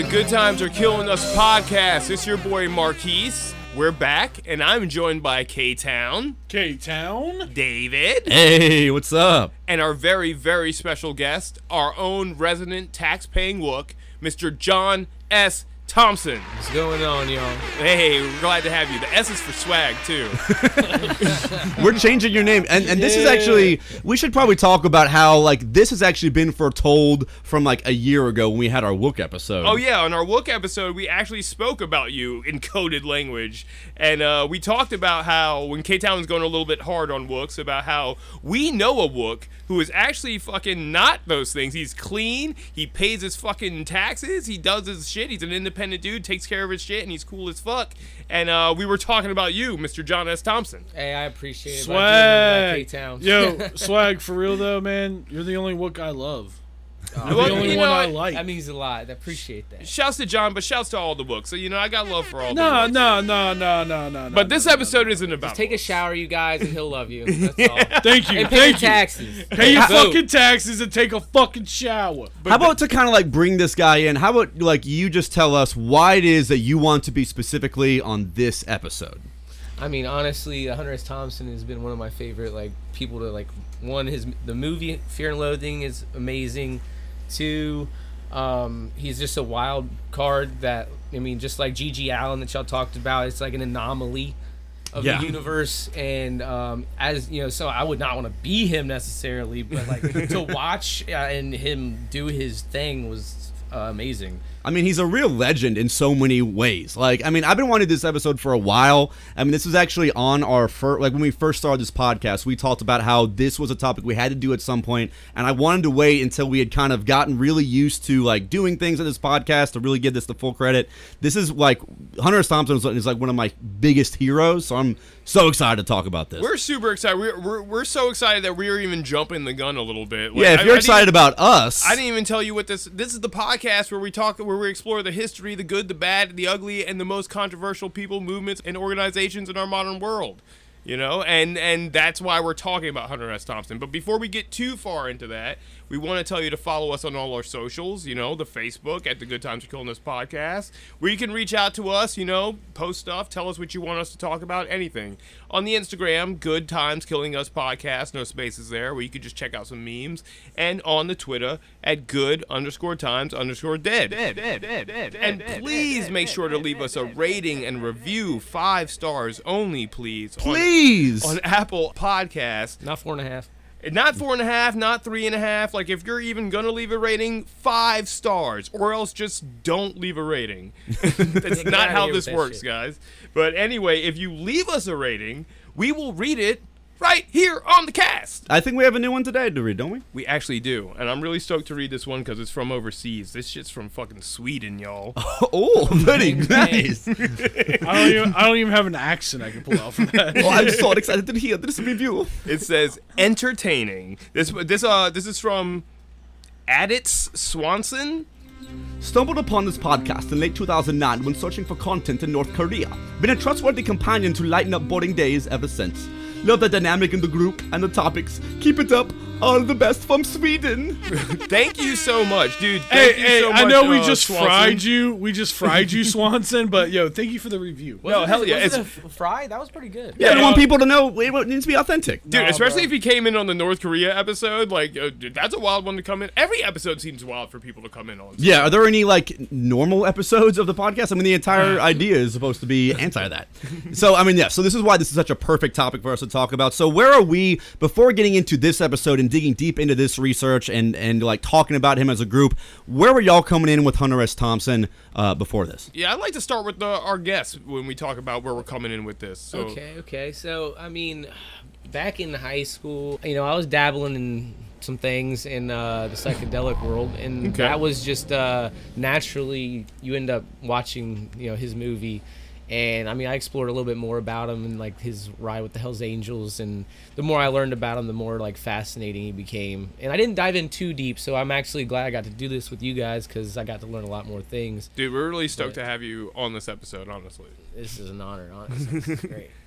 to the Good Times Are Killing Us podcast. It's your boy Marquise. We're back, and I'm joined by K Town, K Town. David, Hey, what's up? and our very, very special guest, our own resident tax paying Wook, Mr. John S. Thompson. What's going on, y'all? Hey, we're glad to have you. The S is for swag, too. We're changing your name, and and this is actually we should probably talk about how like this has actually been foretold from like a year ago when we had our Wook episode. Oh yeah, on our Wook episode, we actually spoke about you in coded language, and uh, we talked about how when K Town was going a little bit hard on Wooks, about how we know a Wook who is actually fucking not those things. He's clean, he pays his fucking taxes, he does his shit. He's an independent dude, takes care of his shit, and he's cool as fuck. And uh, we were talking about you, Mr. John S. Thompson. Hey, I appreciate it. Swag. K Yo, swag for real though, man. You're the only Wook I love. Oh. You're Well, the only you one know I like. that means a lot. I appreciate that. Shouts to John, but shouts to all the books. So you know, I got love for all. the no, Wooks. no, no, no, no, no. no, But this no, no, episode isn't about. Just take a shower, you guys, and he'll love you. That's all. Thank you. And pay your Thank you. taxes. Pay your fucking taxes and take a fucking shower. how about to kind of like bring this guy in? How about like you just tell us why it is that you want to be specifically on this episode? I mean, honestly, Hunter S. Thompson has been one of my favorite like people to like. One, his the movie Fear and Loathing is amazing. Two, um, he's just a wild card that I mean, just like G.G. Allin that y'all talked about, it's like an anomaly of Yeah. the universe. And um, as you know, so I would not want to be him necessarily, but like to watch uh, and him do his thing was uh, amazing. I mean, he's a real legend in so many ways. Like, I mean, I've been wanting this episode for a while. I mean, this was actually on our first, like when we first started this podcast, we talked about how this was a topic we had to do at some point, and I wanted to wait until we had kind of gotten really used to like doing things on this podcast to really give this the full credit. This is like Hunter S. Thompson is, like one of my biggest heroes, so I'm so excited to talk about this. We're super excited. We're, we're, we're so excited that we are even jumping the gun a little bit. Like, yeah, if you're I excited didn't- about us, I didn't even tell you what this. This is the podcast where we talk, where we explore the history, the good, the bad, the ugly, and the most controversial people, movements, and organizations in our modern world. You know, and and that's why we're talking about Hunter S. Thompson. But before we get too far into that, we want to tell you to follow us on all our socials. You know, the Facebook at the Good Times Are Killing Us podcast, where you can reach out to us. You know, post stuff, tell us what you want us to talk about, anything. On the Instagram, Good Times Killing Us podcast, no spaces there, where you could just check out some memes, and on the Twitter at Good underscore Times underscore Dead. Dead, dead, dead, dead and please make sure to leave us a rating and review, five stars only, please. on- please. on Apple Podcasts. Not four and a half. Not four and a half, not three and a half. Like, if you're even gonna leave a rating, five stars, or else just don't leave a rating. That's not how this works, shit. guys. But anyway, if you leave us a rating, we will read it right here on the cast. I think we have a new one today to read, don't we? We actually do, and I'm really stoked to read this one because it's from overseas. This shit's from fucking Sweden, y'all. Oh, very Thanks. nice. I don't even. I don't even have an accent I can pull out for that. oh, I'm so excited to hear this review. It says entertaining. This this uh this is from Aditz Swanson. Stumbled upon this podcast in late 2009 when searching for content in North Korea. Been a trustworthy companion to lighten up boring days ever since. Love the dynamic in the group and the topics. Keep it up. All the best from Sweden. Thank you so much, dude. Hey, Thank you hey! so I much, know we uh, just Swanson. fried you. We just fried you, Swanson. But yo, thank you for the review. No, hell yeah, Was it's, it fry? That was pretty good. Yeah, I Yeah. want people to know it needs to be authentic. dude. Nah, especially bro. if he came in on the North Korea episode, like uh, dude, that's a wild one to come in. Every episode seems wild for people to come in on. Yeah, are there any like normal episodes of the podcast? I mean, the entire idea is supposed to be anti that. So, I mean, yeah. So this is why this is such a perfect topic for us to talk about. So, where are we before getting into this episode and digging deep into this research and and like talking about him as a group? Where were y'all coming in with Hunter S. Thompson uh, before this? Yeah, I'd like to start with the, our guests when we talk about where we're coming in with this. So, Okay, okay. So, I mean, back in high school, you know, I was dabbling in some things in uh, the psychedelic world, and Okay. that was just uh, naturally you end up watching, you know, his movie. And I mean, I explored a little bit more about him and like his ride with the Hell's Angels. And the more I learned about him, the more like fascinating he became. And I didn't dive in too deep, so I'm actually glad I got to do this with you guys because I got to learn a lot more things. dude, we're really stoked But- to have you on this episode. Honestly. This is an honor, honestly. This is great.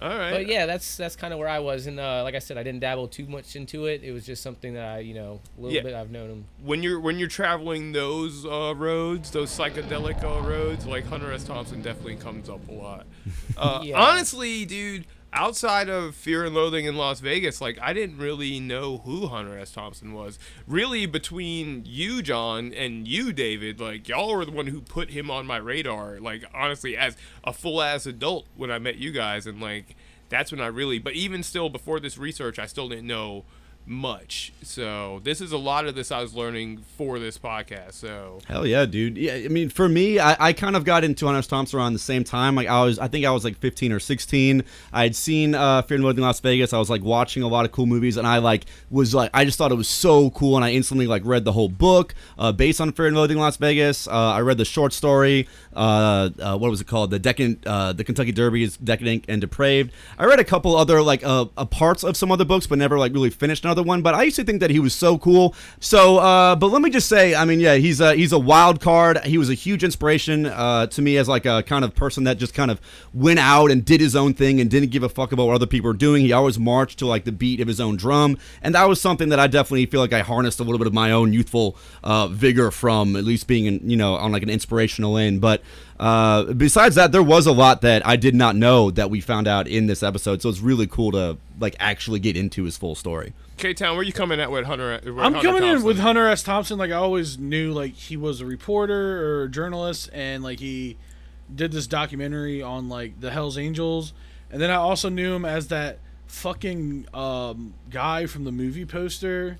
All right. But yeah, that's that's kind of where I was, and uh, like I said, I didn't dabble too much into it. It was just something that I, you know, a little Yeah. bit I've known him. when you're when you're traveling those uh, roads, those psychedelic uh, roads, like Hunter S. Thompson definitely comes up a lot. Uh, Yeah. Honestly, dude, outside of Fear and Loathing in Las Vegas, like I didn't really know who Hunter S. Thompson was. Really, between you, John, and you, David, like y'all were the one who put him on my radar. Like honestly, as a full ass adult when I met you guys, and like that's when I really. But even still, before this research, I still didn't know much. So this is a lot of this I was learning for this podcast. So Hell yeah, dude. Yeah, I mean, for me, I, I kind of got into Hunter. Thompson around the same time. Like I was, I think I was like 15 or 16. I had seen uh, Fear and Loathing in Las Vegas. I was like watching a lot of cool movies, and I like was like, I just thought it was so cool, and I instantly like read the whole book uh, based on Fear and Loathing in Las Vegas. Uh, I read the short story. Uh, uh, what was it called? The Decadent, uh, the Kentucky Derby is Decadent and Depraved. I read a couple other like uh, uh, parts of some other books, but never like really finished another one. But I used to think that he was so cool. So, uh, but let me just say, I mean, yeah, he's a he's a wild card. He was a huge inspiration uh, to me as like a kind of person that just kind of went out and did his own thing and didn't give a fuck about what other people were doing. He always marched to like the beat of his own drum, and that was something that I definitely feel like I harnessed a little bit of my own youthful uh, vigor from, at least being in, you know on like an inspirational end. But uh, besides that, there was a lot that I did not know that we found out in this episode. So it's really cool to like actually get into his full story. K Town, where you coming at with Hunter? With I'm Hunter coming in with Hunter S. Thompson. Like I always knew, like he was a reporter or a journalist, and like he did this documentary on like the Hell's Angels, and then I also knew him as that fucking um, guy from the movie poster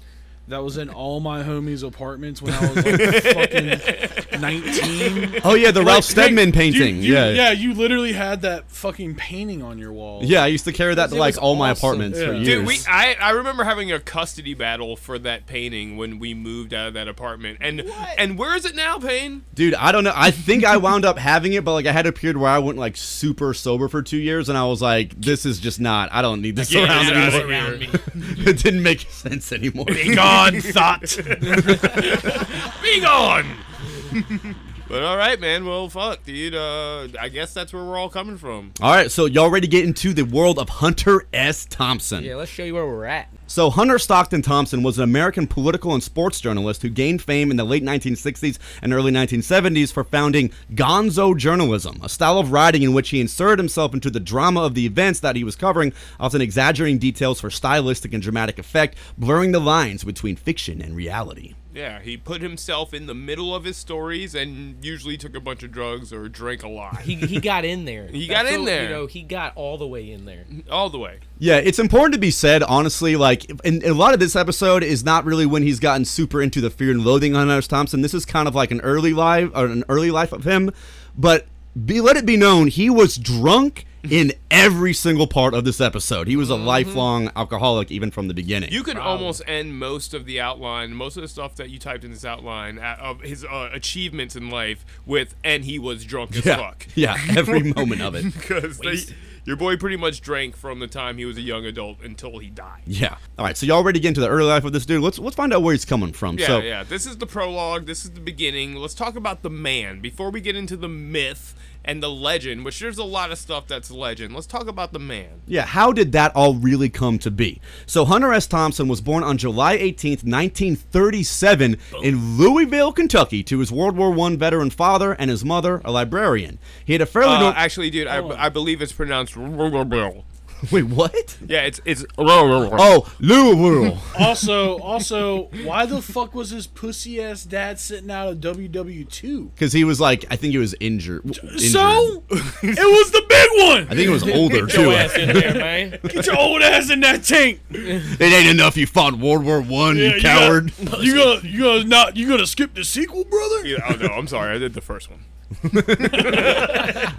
that was in all my homies' apartments when I was like fucking 19. Oh yeah, the Ralph Like, Steadman painting. you- you- yeah. yeah, you literally had that fucking painting on your wall. Yeah, I used to carry that to like was all my awesome. apartments for years. Dude, we I, I remember having a custody battle for that painting when we moved out of that apartment. And and where is it now, Payne? Dude, I don't know. I think I wound up having it, but like I had a period where I went like super sober for two years, and I was like, "This is just not. I don't need this Yeah, around anymore." around me. it didn't make sense anymore. Be gone, thought. Be gone. but all right, man. Well, fuck, dude. Uh, I guess that's where we're all coming from. All right, so y'all ready to get into the world of Hunter S. Thompson? Yeah, let's show you where we're at. So, Hunter Stockton Thompson was an American political and sports journalist who gained fame in the late 1960s and early 1970s for founding gonzo journalism, a style of writing in which he inserted himself into the drama of the events that he was covering, often exaggerating details for stylistic and dramatic effect, blurring the lines between fiction and reality. Yeah, he put himself in the middle of his stories and usually took a bunch of drugs or drank a lot. He, he got in there. He got That's in what- there. You know, he got all the way in there. all the way. Yeah, it's important to be said, honestly. Like, and a lot of this episode is not really when he's gotten super into the fear and loathing on Hunter Thompson. This is kind of like an early life or an early life of him. But be let it be known, he was drunk in every single part of this episode. He was a lifelong alcoholic, even from the beginning. You could almost end most of the outline, most of the stuff that you typed in this outline uh, of his uh, achievements in life with, and he was drunk as yeah, fuck. yeah, every moment of it. Because your boy pretty much drank from the time he was a young adult until he died. Yeah. All right, so y'all ready to get into the early life of this dude? Let's let's find out where he's coming from. Yeah, so, yeah. This is the prologue. This is the beginning. Let's talk about the man before we get into the myth and the legend, which there's a lot of stuff that's legend. Let's talk about the man. Yeah, how did that all really come to be? So Hunter S. Thompson was born on July 18th, 1937 in Louisville, Kentucky to his World War I veteran father and his mother, a librarian. He had a fairly Uh, norm- actually, dude, I, I believe it's pronounced. Wait, what? Yeah, it's it's. Oh, Louisville. Also, also, why the fuck was his pussy ass dad sitting out of WW two? Cuz he was like I think he was injured. injured. So it was the big one. I think it was older Get your too. ass in there, man. Get your old ass in that tank. It ain't enough you fought World War 1, Yeah, you you coward. got- You gonna you gonna not you gonna skip the sequel, brother? Yeah, oh no, I'm sorry. I did the first one.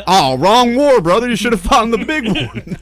Oh, wrong war, brother. You should have fought in the big one.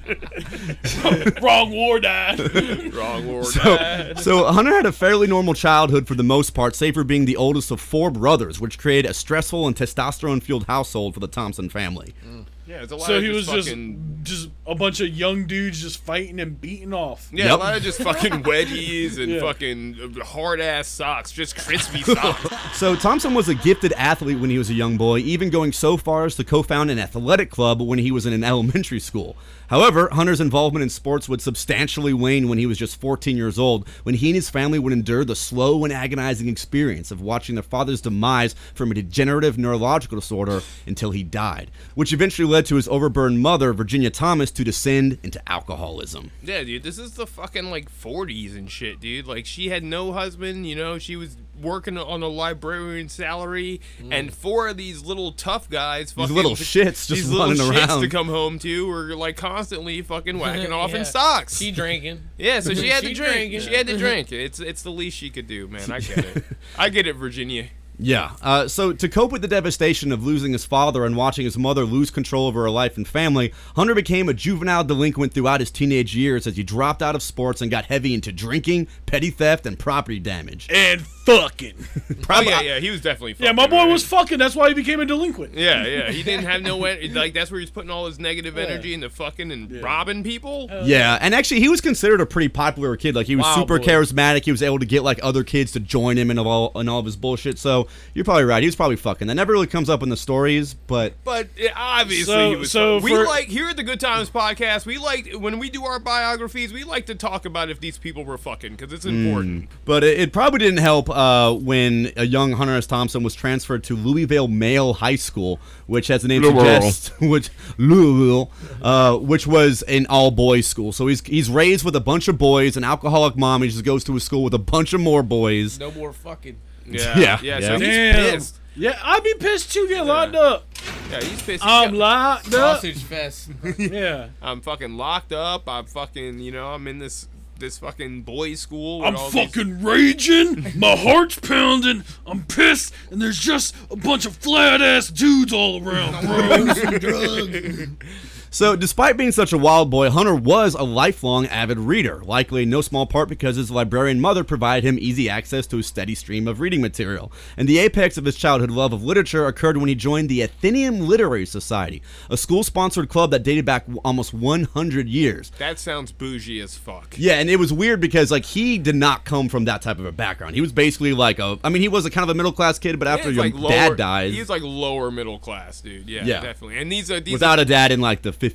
Wrong war dad. Wrong war So, so Hunter had a fairly normal childhood for the most part, save for being the oldest of four brothers, which created a stressful and testosterone-fueled household for the Thompson family. Mm. Yeah, it's a lot So of he was just just just a bunch of young dudes just fighting and beating off. Yeah, a lot of just fucking wedgies and Yeah. fucking uh, hard ass socks, just crispy socks. So Thompson was a gifted athlete when he was a young boy, even going so far as to co-found an athletic club when he was in an elementary school. However, Hunter's involvement in sports would substantially wane when he was just 14 years old, when he and his family would endure the slow and agonizing experience of watching their father's demise from a degenerative neurological disorder until he died, which eventually led to his overburdened mother, Virginia Thomas, to descend into alcoholism. Yeah, dude, this is the fucking like 40s and shit, dude. Like she had no husband, you know, she was working on a librarian salary, mm. and four of these little tough guys, fucking, little shits just these little running shits around. to come home to were like constantly fucking whacking off Yeah. in stocks. She drinking. yeah, so she had to She drink. drinking. She had to drink. It's it's the least she could do, man. I get it. I get it, Virginia. Yeah. Uh, so to cope with the devastation of losing his father and watching his mother lose control over her life and family, Hunter became a juvenile delinquent throughout his teenage years as he dropped out of sports and got heavy into drinking, petty theft, and property damage. And fucking. Oh Probably, yeah, yeah, he was definitely. Fucking, yeah, my boy right? was fucking. That's why he became a delinquent. Yeah, yeah. He didn't have no en- like. That's where he's putting all his negative energy into fucking and robbing people. Yeah, and actually, he was considered a pretty popular kid. Like he was Wild super boy. charismatic. He was able to get like other kids to join him in all in all of his bullshit. So you're probably right. He was probably fucking. That never really comes up in the stories, but But uh, obviously, So- he was. so we for- like here at the Good Times podcast. We like when we do our biographies. We like to talk about if these people were fucking because it's important. But it, it probably didn't help uh, when a young Hunter S. Thompson was transferred to Louisville Male High School, which, as the name Louisville. suggests, which Louisville, uh, which was an all boys school. So he's he's raised with a bunch of boys. An alcoholic mom. He just goes to a school with a bunch of more boys. No more fucking. Yeah, Yeah, yeah. yeah. So he's pissed. Yeah, I'd be pissed too. Get locked up. Yeah, he's pissed. I'm got- locked up. Sausage fest. Yeah. I'm fucking locked up. I'm fucking. You know, I'm in this this fucking boys' school. I'm all these- fucking raging. My heart's pounding. I'm pissed, and there's just a bunch of flat ass dudes all around, bro. So, despite being such a wild boy, Hunter was a lifelong avid reader, likely in no small part because his librarian mother provided him easy access to a steady stream of reading material. And the apex of his childhood love of literature occurred when he joined the Athenaeum Literary Society, a school sponsored club that dated back almost 100 years. That sounds bougie as fuck. Yeah, and it was weird because like he did not come from that type of a background. He was basically like a I mean he was a kind of a middle class kid, but after He's your like lower, dad dies He's like lower middle class, dude. Yeah, Yeah. definitely. And these are these without a dad in like the 50s.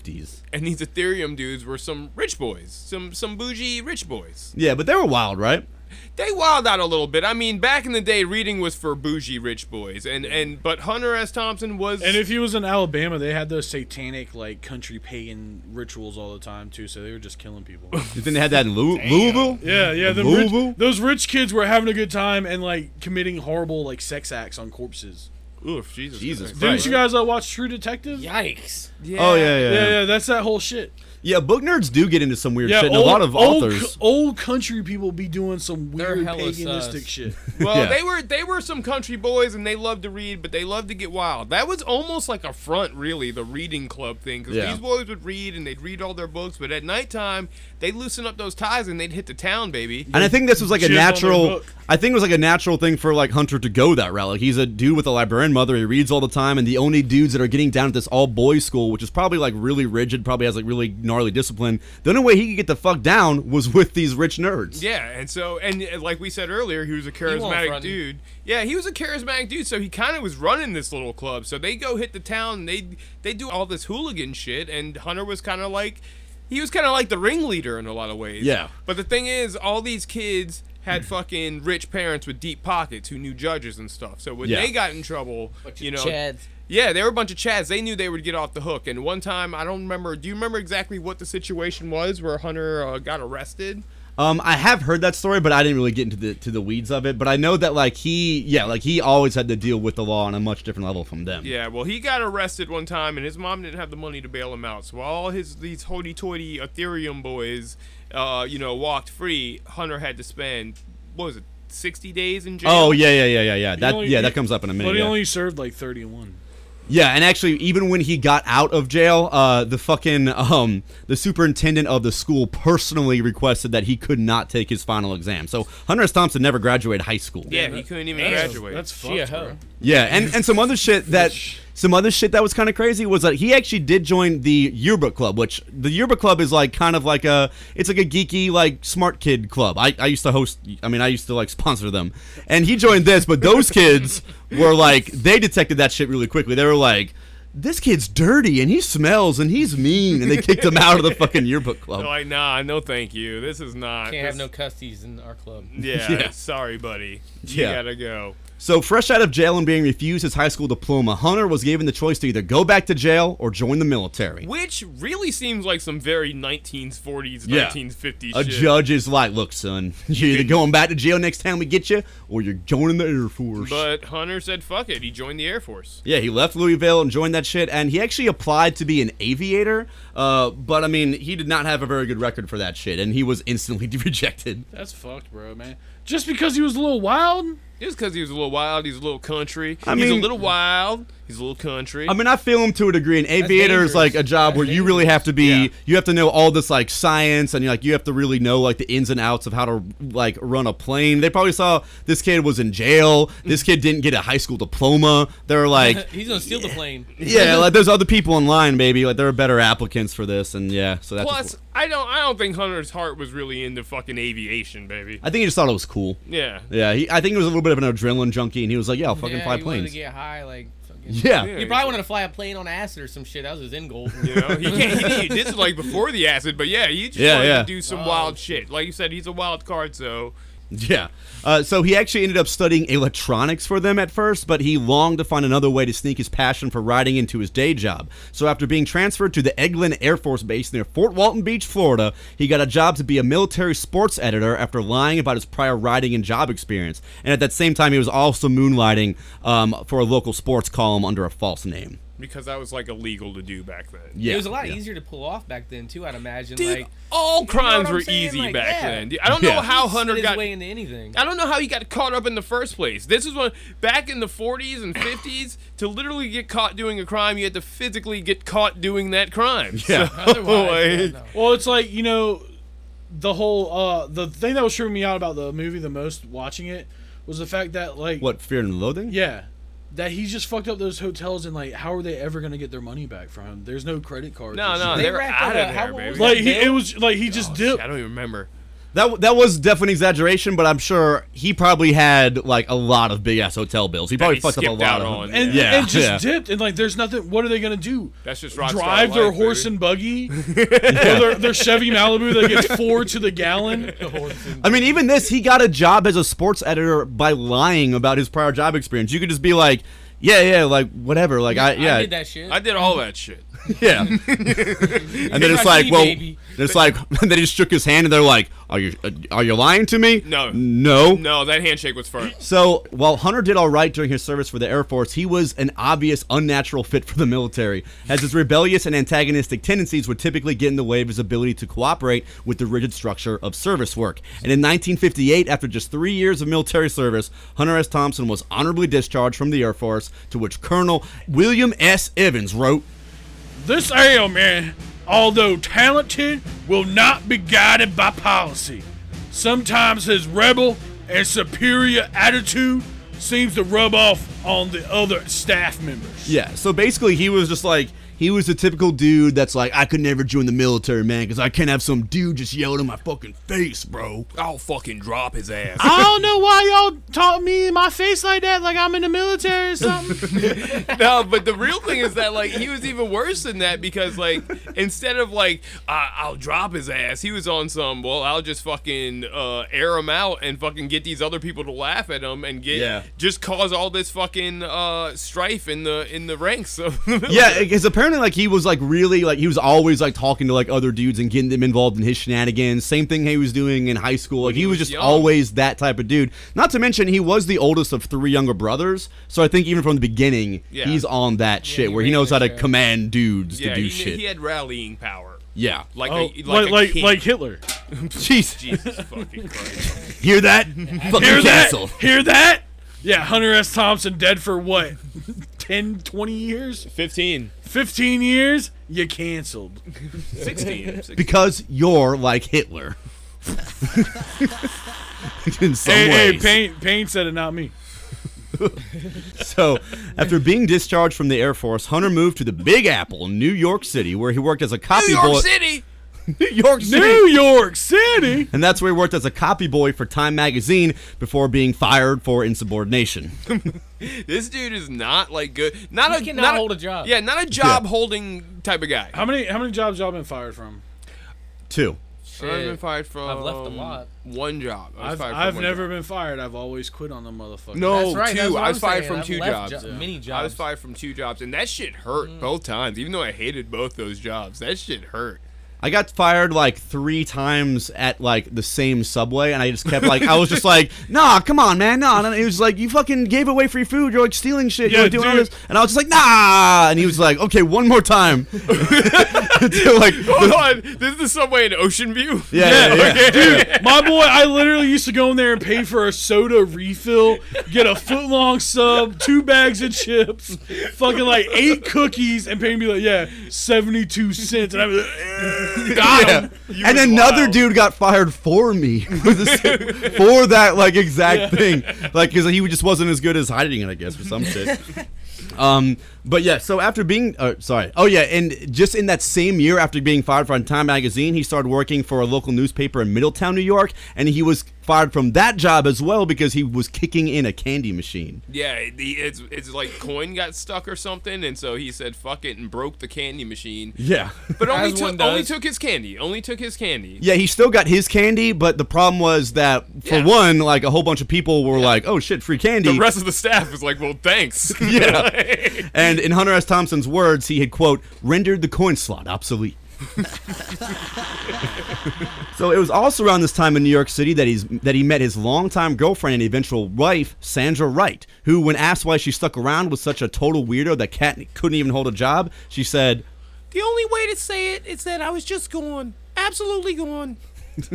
And these Athenaeum dudes were some rich boys, some some bougie rich boys. Yeah, but they were wild, right? They wild out a little bit. I mean, back in the day, reading was for bougie rich boys, and and but Hunter S. Thompson was. And if he was in Alabama, they had those satanic, like, country pagan rituals all the time, too, so they were just killing people. You think they had that in Lou- Louisville? Yeah, yeah. The Louisville? rich, those rich kids were having a good time and, like, committing horrible, like, sex acts on corpses. Oof, Jesus, Jesus Christ. Didn't you guys uh, watch True Detective? Yikes. Yeah. Oh yeah, yeah. Yeah, yeah, that's that whole shit. Yeah, book nerds do get into some weird Yeah, shit. And old, a lot of old, authors. old country people be doing some weird paganistic sus. shit. Well, Yeah. they were they were some country boys, and they loved to read, but they loved to get wild. That was almost like a front, really, the reading club thing, because Yeah. these boys would read and they'd read all their books, but at nighttime they'd loosen up those ties and they'd hit the town, baby. And I think this was like a Jizz natural. I think it was like a natural thing for like Hunter to go that route. Like he's a dude with a librarian mother. He reads all the time, and the only dudes that are getting down at this all boys school, which is probably like really rigid, probably has like really gnarly discipline. The only way he could get the fuck down was with these rich nerds. Yeah, and so and uh, like we said earlier, he was a charismatic dude. Yeah, he was a charismatic dude, so he kind of was running this little club. So they go hit the town, and they they do all this hooligan shit, and Hunter was kind of like he was kind of like the ringleader in a lot of ways. Yeah. But the thing is, all these kids had fucking rich parents with deep pockets who knew judges and stuff. So when Yeah. they got in trouble, you know, Chads. Yeah, they were a bunch of chads. They knew they would get off the hook. And one time, I don't remember. Do you remember exactly what the situation was where Hunter uh, got arrested? Um, I have heard that story, but I didn't really get into the to the weeds of it. But I know that like he, yeah, like he always had to deal with the law on a much different level from them. Yeah, well, he got arrested one time, and his mom didn't have the money to bail him out. So all his these hoity-toity Athenaeum boys, uh, you know, walked free, Hunter had to spend what was it, sixty days in jail? Oh yeah, yeah, yeah, yeah, yeah. That only- yeah, that comes up in a minute. But he yeah. only served like 31. Yeah, and actually, even when he got out of jail, uh, the fucking um, the superintendent of the school personally requested that he could not take his final exam. So Hunter S. Thompson never graduated high school. yeah, he couldn't even Damn. graduate. That's fucked, bro. Yeah, and, and some other shit that some other shit that was kind of crazy was that he actually did join the yearbook club, which the yearbook club is like kind of like a it's like a geeky like smart kid club. I, I used to host. I mean, I used to like sponsor them, and he joined this. But those kids were like they detected that shit really quickly. They were like. This kid's dirty and he smells and he's mean and they kicked him out of the fucking yearbook club. They're like, nah, no, thank you. This is not. Can't have no custies in our club. Yeah, Yeah. sorry, buddy. You Yeah. gotta go. So, fresh out of jail and being refused his high school diploma, Hunter was given the choice to either go back to jail or join the military. Which really seems like some very 1940s, Yeah. 1950s A shit. judge is like, look, son, you're either going back to jail next time we get you, or you're joining the Air Force. But Hunter said, fuck it. He joined the Air Force. yeah, he left Louisville and joined that shit, and he actually applied to be an aviator. Uh, but I mean, he did not have a very good record for that shit, and he was instantly rejected. That's fucked, bro, man. Just because he was a little wild. Just because he was a little wild, he's a little country. I he's a little wild. He's a little country. I mean, I feel him to a degree. An aviator is like a job where That's you really have to be, Yeah. you have to know all this like science, and like you have to really know like the ins and outs of how to like run a plane. They probably saw this kid was in jail. This kid didn't get a high school diploma. They're like, He's gonna steal the plane. yeah, like there's other people in line, baby. Like there are better applicants for this, and yeah, so that's. Plus, I don't. I don't think Hunter's heart was really into fucking aviation, baby. I think he just thought it was cool. Yeah. Yeah, he, I think he was a little bit of an adrenaline junkie, and he was like, "Yeah, I'll fucking yeah, fly he wanted planes." to get high, like. Fucking, Yeah. Yeah. He probably wanted to fly a plane on acid or some shit. That was his end goal. You know, he can't. He, this is like before the acid, but yeah, he just Yeah, wanted yeah. to do some Oh. wild shit. Like you said, he's a wild card, so Yeah. Uh, so he actually ended up studying electronics for them at first, but he longed to find another way to sneak his passion for riding into his day job. So after being transferred to the Eglin Air Force Base near Fort Walton Beach, Florida, he got a job to be a military sports editor after lying about his prior riding and job experience. And at that same time, he was also moonlighting um, for a local sports column under a false name. Because that was like illegal to do back then. Yeah. it was a lot yeah. easier to pull off back then too. I'd imagine. Dude, like all crimes what I'm were saying? easy Like, back yeah. then. dude. I don't know Yeah. how Slid Hunter got. way into anything. I don't know how he got caught up in the first place. This is when back in the 40s and 50s to literally get caught doing a crime, you had to physically get caught doing that crime. Yeah. So, Otherwise, yeah, like, no. Well, it's like you know, the whole uh the thing that was tripping me out about the movie the most watching it was the fact that like What, Fear and Loathing? yeah, that he just fucked up those hotels and like how are they ever gonna get their money back from him? There's no credit cards. No, no, shit. They they were out of a- how- there, baby. like he, it was like he just Oh, dipped. shit, I don't even remember. That that was definitely exaggeration, but I'm sure he probably had like a lot of big ass hotel bills. He probably he fucked up a lot out of on. them. and, Yeah, and just yeah. dipped and like there's nothing what are they gonna do That's just rock drive their horse and buggy or their, their chevy malibu that gets four to the gallon I mean, even this, he got a job as a sports editor by lying about his prior job experience. You could just be like, yeah, yeah, like whatever, like I, yeah, I did that shit. I did all that shit. yeah. and then it's like, well, baby. it's like, and then he just shook his hand, and they're like, are you, uh, are you lying to me? No. no. No, that handshake was firm. So while Hunter did all right during his service for the Air Force, he was an obvious unnatural fit for the military, as his rebellious and antagonistic tendencies would typically get in the way of his ability to cooperate with the rigid structure of service work. And in 1958, after just three years of military service, Hunter S. Thompson was honorably discharged from the Air Force, to which Colonel William S. Evans wrote, This ailment, although talented, will not be guided by policy. Sometimes his rebel and superior attitude seems to rub off on the other staff members. Yeah, so basically he was just like he was the typical dude that's like I could never join the military, man, because I can't have some dude just yell in my fucking face, bro. I'll fucking drop his ass. I don't know why y'all taught me in my face like that, like I'm in the military or something. no, but the real thing is that like he was even worse than that because like instead of like I I'll drop his ass, he was on some. Well, I'll just fucking uh, air him out and fucking get these other people to laugh at him and get Yeah. just cause all this fucking uh, strife in the in the ranks. Of the Yeah, because apparently like he was like really like he was always like talking to like other dudes and getting them involved in his shenanigans. Same thing he was doing in high school. Like he, he was was just young. always that type of dude. Not to mention he was the oldest of three younger brothers, so I think even from the beginning Yeah. he's on that shit he where he knows how to show. command dudes yeah, to do he, shit. he had rallying power. yeah. Like oh, a, like like like, a like Hitler. Jeez. Jesus fucking Christ. Hear that? Fucking Hear that? Hear that? Yeah, Hunter S. Thompson dead for what? 10, 20 years? 15, 15 years? You canceled. 16. 16. Because you're like Hitler. In some Hey, hey, ways. Payne, Payne said it, not me. So, after being discharged from the Air Force, Hunter moved to the Big Apple, New York City, where he worked as a copy New York boy. City. New York City. New York City. And that's where he worked as a copy boy for Time magazine before being fired for insubordination. This dude is not like good. Not He a cannot not hold a job. Yeah, not a job holding type of guy. How many how many jobs y'all been fired from? Two. I've been fired from. I've left a lot. One job. I was I've, fired from I've one never job. been fired. I've always quit on the motherfucker. No, That's right, two. that's what I was I'm fired saying. from I've two left jobs. jo- many I was fired from two jobs, and that shit hurt mm. both times. Even though I hated both those jobs, that shit hurt. I got fired like three times at like the same subway, and I just kept like I was just like, nah, come on, man, nah. And he was like, you fucking gave away free food. You're like stealing shit. Yeah, You're doing all this, and I was just like, nah. And he was like, okay, one more time. Until, like, Hold on, this is the subway in Ocean View. yeah, yeah, yeah. Dude, my boy, I literally used to go in there and pay for a soda refill, get a foot long sub, two bags of chips, fucking like eight cookies, and pay me like, yeah, 72 cents. And I'm like, eh. Got Yeah. him. You And another wild. dude got fired for me for, the for that like exact thing, like because he just wasn't as good as hiding it, I guess, for some shit. Um, but yeah, so after being, uh, sorry, oh yeah, and just in that same year after being fired from Time Magazine, he started working for a local newspaper in Middletown, New York, and he was fired from that job as well because he was kicking in a candy machine. Yeah, the, it's it's like coin got stuck or something, and so he said fuck it and broke the candy machine. Yeah. But only As took only took his candy. Only took his candy. Yeah, he still got his candy, but the problem was that for Yeah. one, like a whole bunch of people were like, "Oh shit, free candy!" The rest of the staff was like, "Well, thanks." Yeah. and in Hunter S. Thompson's words, he had, quote, rendered the coin slot obsolete. so it was also around this time in New York City that he's that he met his longtime girlfriend and eventual wife, Sandra Wright, who, when asked why she stuck around with such a total weirdo that Cat couldn't even hold a job, she said, the only way to say it is that I was just gone, absolutely gone.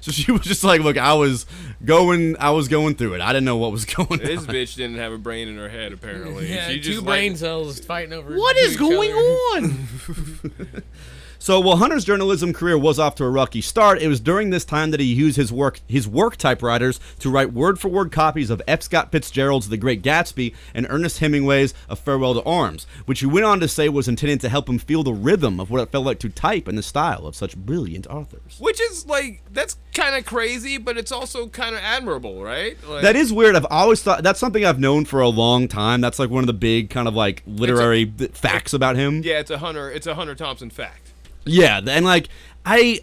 so she was just like, look, I was going, I was going through it. I didn't know what was going This on. This bitch didn't have a brain in her head apparently. Yeah, she two just brain like, cells fighting over. what is going other. on? So while Hunter's journalism career was off to a rocky start, it was during this time that he used his work his work typewriters to write word for word copies of F. Scott Fitzgerald's The Great Gatsby and Ernest Hemingway's A Farewell to Arms, which he went on to say was intended to help him feel the rhythm of what it felt like to type in the style of such brilliant authors. Which is like that's kind of crazy, but it's also kind of admirable, right? Like, That is weird. I've always thought that's something I've known for a long time. That's like one of the big kind of like literary th- facts about him. yeah, it's a Hunter. It's a Hunter Thompson fact. Yeah, and like I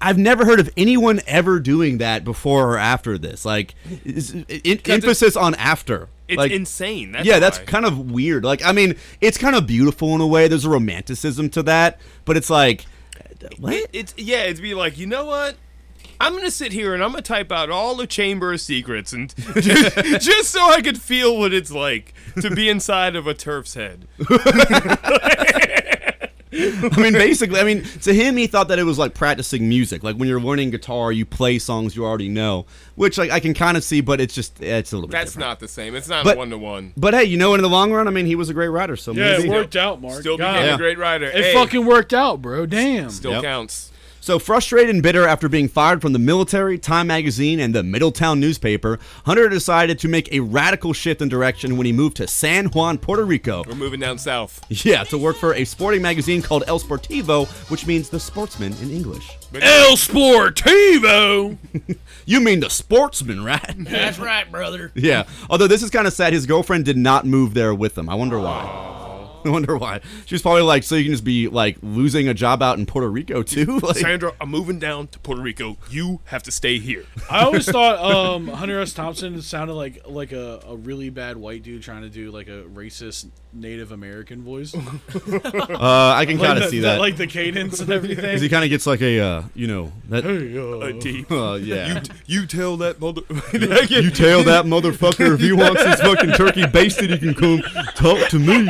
I've never heard of anyone ever doing that before or after this. Like in, emphasis on after. It's like, insane. That's yeah, that's kind of weird. Like I mean, it's kind of beautiful in a way. There's a romanticism to that, but it's like what? It, it's yeah. It's be like you know what. I'm gonna sit here and I'm gonna type out all the Chamber of Secrets and just, just so I could feel what it's like to be inside of a turf's head. I mean, basically, I mean, to him, he thought that it was like practicing music. Like when you're learning guitar, you play songs you already know, which like I can kind of see, but it's just eh, it's a little bit. That's different. not the same. It's not one to one. But hey, you know, in the long run, I mean, he was a great writer. So Yeah, maybe. it worked out, Mark. Still God. became Yeah. a great writer. It Hey, fucking worked out, bro. Damn. still Yep. counts. So frustrated and bitter after being fired from the military, Time magazine, and the Middletown newspaper, Hunter decided to make a radical shift in direction when he moved to San Juan, Puerto Rico. We're moving down south. Yeah, to work for a sporting magazine called El Sportivo, which means the sportsman in English. El Sportivo. You mean the sportsman, right? That's right, brother. yeah. Although this is kind of sad, his girlfriend did not move there with him. I wonder why. I wonder why. She was probably like, so you can just be like losing a job out in Puerto Rico too. Like, Sandra, I'm moving down to Puerto Rico. You have to stay here. I always thought um, Hunter S. Thompson sounded like like a, a really bad white dude trying to do like a racist Native American voice. uh, I can Like kind of the- see the- that. like the cadence and everything. Because he kind of gets like a, uh, you know, that. Hey, uh, A deep. Uh, yeah. You tell that mother. You tell that motherfucker if he wants his fucking turkey basted, he can come talk to me.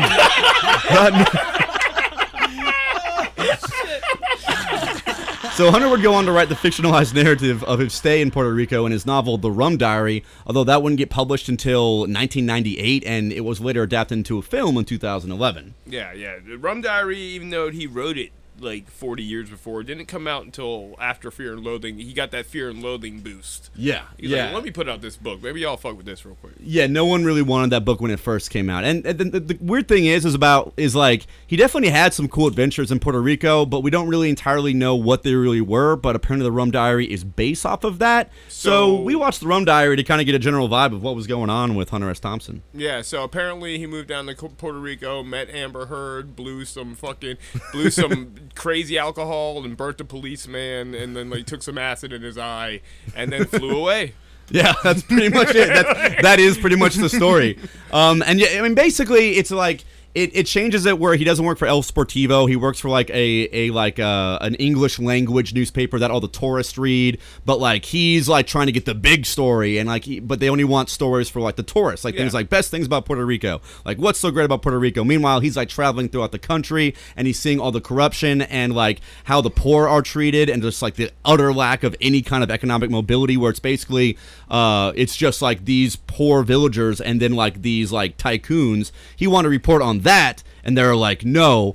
So Hunter would go on to write the fictionalized narrative of his stay in Puerto Rico in his novel The Rum Diary, although that wouldn't get published until 1998 and it was later adapted into a film in 2011. Yeah, yeah. The Rum Diary, even though he wrote it like 40 years before. It didn't come out until after Fear and Loathing. He got that Fear and Loathing boost. Yeah, He's yeah. like, let me put out this book. Maybe y'all fuck with this real quick. yeah, no one really wanted that book when it first came out. And, and the, the, the weird thing is, is about is like he definitely had some cool adventures in Puerto Rico, but we don't really entirely know what they really were. But apparently, the Rum Diary is based off of that. So, So- we watched the Rum Diary to kind of get a general vibe of what was going on with Hunter S. Thompson. Yeah, so apparently he moved down to Puerto Rico, met Amber Heard, blew some fucking, blew some crazy alcohol, and burnt a policeman, and then like took some acid in his eye, and then flew away. Yeah, that's pretty much it. That's, that is pretty much the story. Um, and yeah, I mean, basically, it's like it, it changes it where he doesn't work for El Sportivo. He works for like a a like uh, an English language newspaper that all the tourists read. But like he's like trying to get the big story, and like, he, but they only want stories for like the tourists, like things like best things about Puerto Rico. Like what's so great about Puerto Rico? Meanwhile, he's like traveling throughout the country and he's seeing all the corruption and like how the poor are treated and just like the utter lack of any kind of economic mobility where it's basically uh it's just like these poor villagers and then like these like tycoons. He wanted to report on that and they're like no.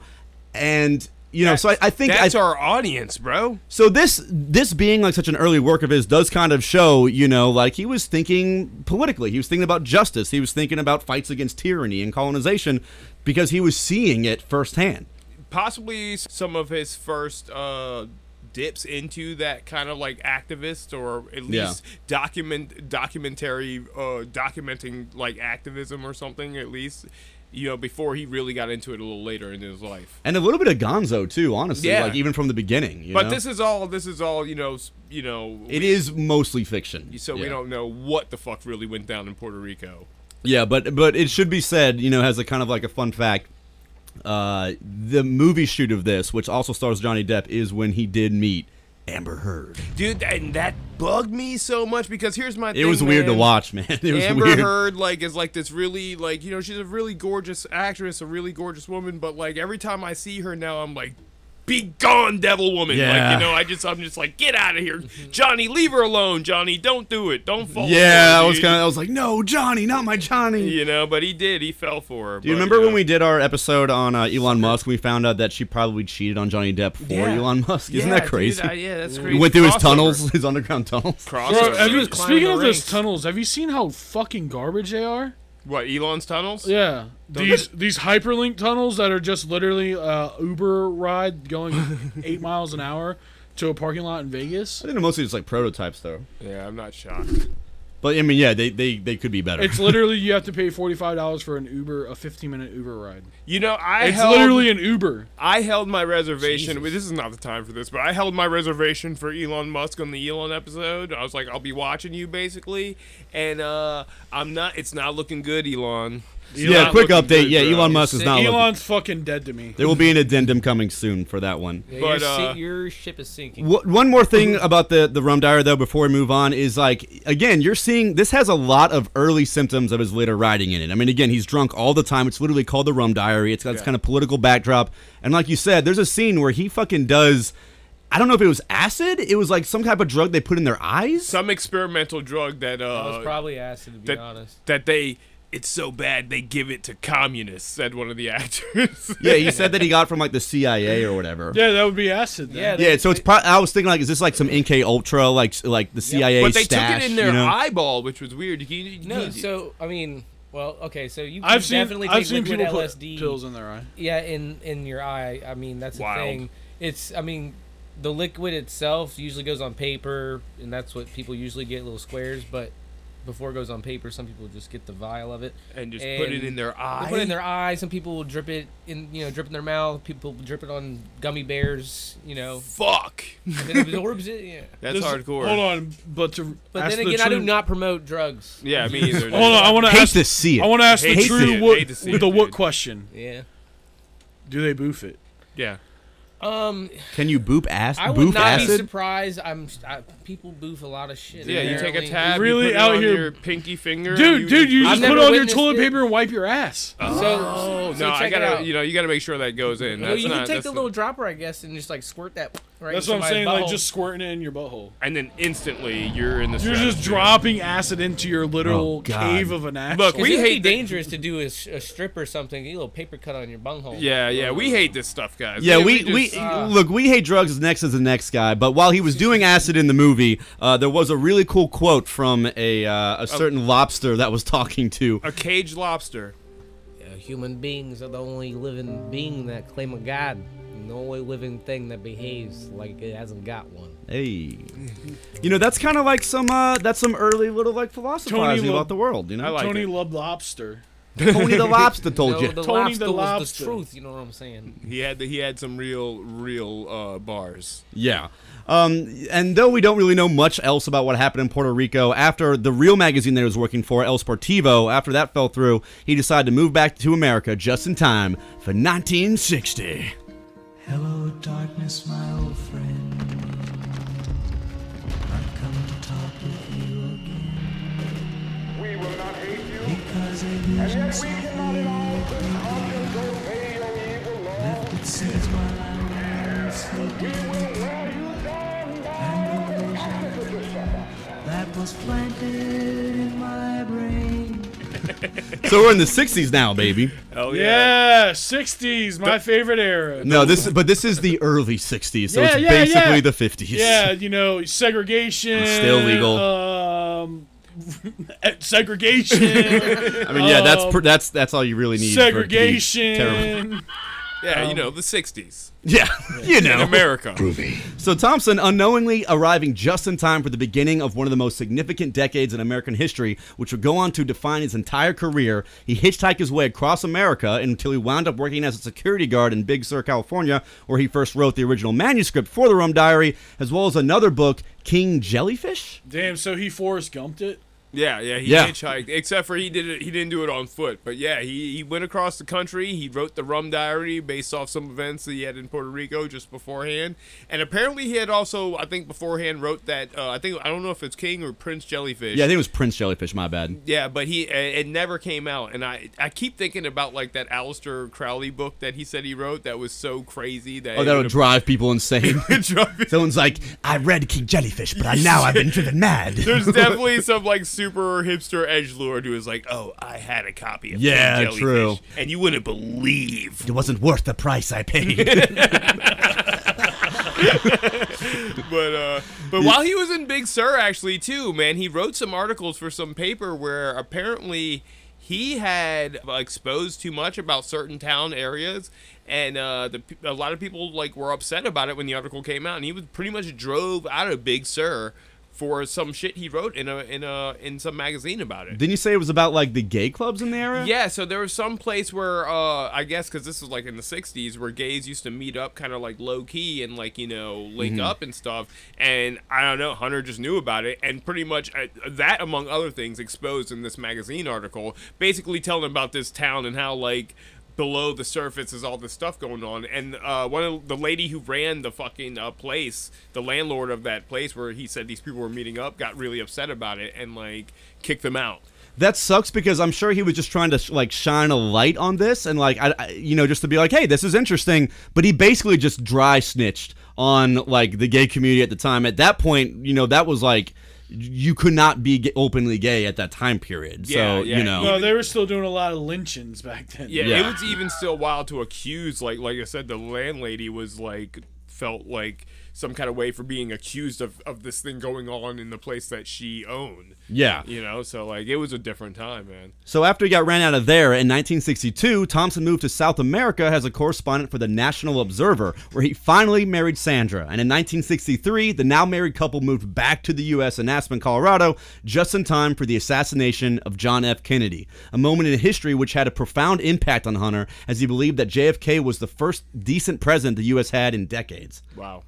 And you know, so I, I think that's I, our audience, bro. so this this being like such an early work of his does kind of show, you know, like he was thinking politically. He was thinking about justice. He was thinking about fights against tyranny and colonization because he was seeing it firsthand. Possibly some of his first uh, dips into that kind of like activist, or at Yeah. least document documentary, uh, documenting like activism or something. At least, you know, before he really got into it a little later in his life. And a little bit of Gonzo too, honestly, Yeah. like even from the beginning. You But know? this is all. This is all. You know. You know. it is mostly fiction. So we don't know what the fuck really went down in Puerto Rico. Yeah, but but it should be said, you know, as a kind of like a fun fact. Uh, the movie shoot of this, which also stars Johnny Depp, is when he did meet Amber Heard. Dude, and that bugged me so much because here's my. Thing. It was thing, weird to watch, man. It was Amber weird. Heard like is like this really like you know she's a really gorgeous actress, a really gorgeous woman, but like every time I see her now, I'm like, be gone, devil woman. Like Yeah. you know, I just I'm just like get out of here, Johnny. Leave her alone, Johnny. Don't do it. Don't fall. Yeah, for I was kind of. I was like, no, Johnny, not my Johnny. You know, but he did. He fell for her. Do you remember when we did our episode on uh, Elon Musk? We found out that she probably cheated on Johnny Depp for Yeah. Elon Musk. Isn't that crazy? yeah, that's we crazy. went through his Crossover. tunnels, his underground tunnels. Crossover. Bro, have you, speaking of those tunnels, have you seen how fucking garbage they are? What Elon's tunnels? Yeah, these these Hyperloop tunnels that are just literally uh, Uber ride going eight miles an hour to a parking lot in Vegas. I think they're mostly just like prototypes, though. Yeah, I'm not shocked. But I mean, yeah, they they, they could be better. It's literally you have to pay forty five dollars for an Uber, a fifteen minute Uber ride. You know, I It's held, literally an Uber. I held my reservation. Jesus. This is not the time for this, but I held my reservation for Elon Musk on the Elon episode. I was like, I'll be watching you basically, and uh, I'm not. It's not looking good, Elon. It's yeah, quick update. good, yeah, bro. Elon Musk is not. looking- Elon's fucking dead to me. There will be an addendum coming soon for that one. Yeah, But, your, si- uh, your ship is sinking. Wh- One more thing about the the rum diary though, before we move on, is like again, you're seeing this has a lot of early symptoms of his later writing in it. I mean, again, he's drunk all the time. It's literally called the rum diary. It's got this kind of political backdrop, and like you said, there's a scene where he fucking does. I don't know if it was acid. It was like some type of drug they put in their eyes. Some experimental drug that uh That was probably acid, to be that honest. that they. It's so bad they give it to communists," said one of the actors. yeah, he said that he got from like the CIA or whatever. Yeah, that would be acid. Then. Yeah, they- Yeah, so it's. Pro- I was thinking like, is this like some MK Ultra, like like the CIA but they stash? took it in their you know? eyeball, which was weird. You, you, No, you- so I mean, well, okay, so you I've can seen definitely I've seen people LSD. put pills in their eye. Yeah, in in your eye. I mean, that's the Wild. thing. It's I mean, the liquid itself usually goes on paper, and that's what people usually get little squares. But before it goes on paper, some people just get the vial of it. and just put it in their They eye. put it in their eye. Some people will drip it in, you know, drip in their mouth. People drip it on gummy bears. You know, Fuck. and it absorbs it. Yeah. That's This- hardcore. Hold on, but to But ask then the again, I do not promote drugs. Yeah, me either. Hold on, I want to ask. to see it. I want to ask the Hate to true what hate to see with it, the what question. Yeah. Do they boof it? Yeah. Um, Can you boop ass? I would boof not be acid? surprised. I'm I, people boof a lot of shit. Yeah, you take a apparently. tab, Really you put it out on here- your pinky finger, Dude, and dude, you I've just never put on your witnessed toilet it. paper and wipe your ass. So, Oh so no, I it gotta, out. you know, you gotta make sure that goes in. No, That's you not, can take that's the little dropper, I guess, and just like squirt that Right That's what I'm somebody's saying. Like just squirting it in your butthole. and then instantly you're in the. You're just stratosphere. dropping acid into your literal Oh, God. cave of an asshole. Look, 'Cause we it'd hate be that- dangerous to do a, s- a strip or something. Get a little paper cut on your bunghole. Yeah, yeah, we hate this stuff, guys. Yeah, we, just- we uh, look. We hate drugs as next as the next guy. But while he was doing acid in the movie, uh, there was a really cool quote from a uh, a certain lobster that was talking to. a caged lobster. Human beings are the only living being that claim a god. and The only living thing that behaves like it hasn't got one. Hey, you know that's kind of like some uh, that's some early little like philosophizing Lo- about the world. You know, I like Tony it. loved lobster. Tony the lobster told no, you. the Tony lobster the was lobster. the truth. You know what I'm saying? He had he had some real real uh, bars. Yeah. Um, and though we don't really know much else about what happened in Puerto Rico after the real magazine that he was working for, El Sportivo, after that fell through, he decided to move back to America just in time for 1960. Hello, darkness, my old friend. I've come to talk with you again. We will not hate you, Because a vision yet we cannot in all good conscience obey your evil law. left its seeds while I was We sleeping. That was planted in my brain. So we're in the 60s now, baby. Oh Yeah, 60s, my favorite era. No, this is but this is the early 60s, so Yeah, it's yeah, basically yeah. the 50s. Yeah, you know, segregation. Still legal. Um, segregation. I mean, yeah, that's Um, pr- that's that's all you really need. for it to be terrible. segregation. Yeah, you um, know the '60s Yeah, you in know. America. So Thompson, unknowingly arriving just in time for the beginning of one of the most significant decades in American history, which would go on to define his entire career, he hitchhiked his way across America until he wound up working as a security guard in Big Sur, California, where he first wrote the original manuscript for the Rum Diary, as well as another book, King Jellyfish. Damn, so he Forrest Gumped it? Yeah, yeah, he Yeah. hitchhiked. Except for he did it. He didn't do it on foot. But yeah, he, he went across the country. He wrote the Rum Diary based off some events that he had in Puerto Rico just beforehand. And apparently he had also, I think beforehand, wrote that. Uh, I think I don't know if it's King or Prince Jellyfish. Yeah, I think it was Prince Jellyfish. My bad. Yeah, but he it never came out, and I I keep thinking about like that Aleister Crowley book that he said he wrote that was so crazy that Oh, that would drive people insane. Someone's like, I read King Jellyfish, but I now I've been driven mad. There's definitely some like super hipster edge lord who is like, oh, I had a copy of Yeah, Jellyfish, true. and you wouldn't believe. it wasn't worth the price I paid. But uh, but while he was in Big Sur, actually too, man, he wrote some articles for some paper where apparently he had exposed too much about certain town areas, and uh, the a lot of people like were upset about it when the article came out, and he was pretty much drove out of Big Sur for some shit he wrote in a in a in some magazine about it. Didn't you say it was about like the gay clubs in the area? Yeah, so there was some place where uh, I guess because this was like in the '60s, where gays used to meet up, kind of like low key and like you know link up and stuff. And I don't know, Hunter just knew about it, and pretty much uh, that, among other things, exposed in this magazine article, basically telling about this town and how like below the surface is all this stuff going on. And uh, one of the lady who ran the fucking uh, place, the landlord of that place where he said these people were meeting up, got really upset about it and like kicked them out. That sucks because I'm sure he was just trying to like shine a light on this and like I, I you know just to be like hey this is interesting but he basically just dry snitched on like the gay community at the time at that point you know that was like you could not be openly gay at that time period Yeah, so yeah. you know No, they were still doing a lot of lynchings back then. Yeah, Yeah. it was even still wild to accuse. Like, like I said, the landlady was like felt like some kind of way for being accused of, of this thing going on in the place that she owned. yeah You know, so like it was a different time, man. So after he got ran out of there in 1962, Thompson moved to South America as a correspondent for the National Observer, where he finally married Sandra. And in 1963, the now married couple moved back to the U.S. in Aspen, Colorado, just in time for the assassination of John F. Kennedy, a moment in history which had a profound impact on Hunter, as he believed that JFK was the first decent president the U.S. had in decades. Wow.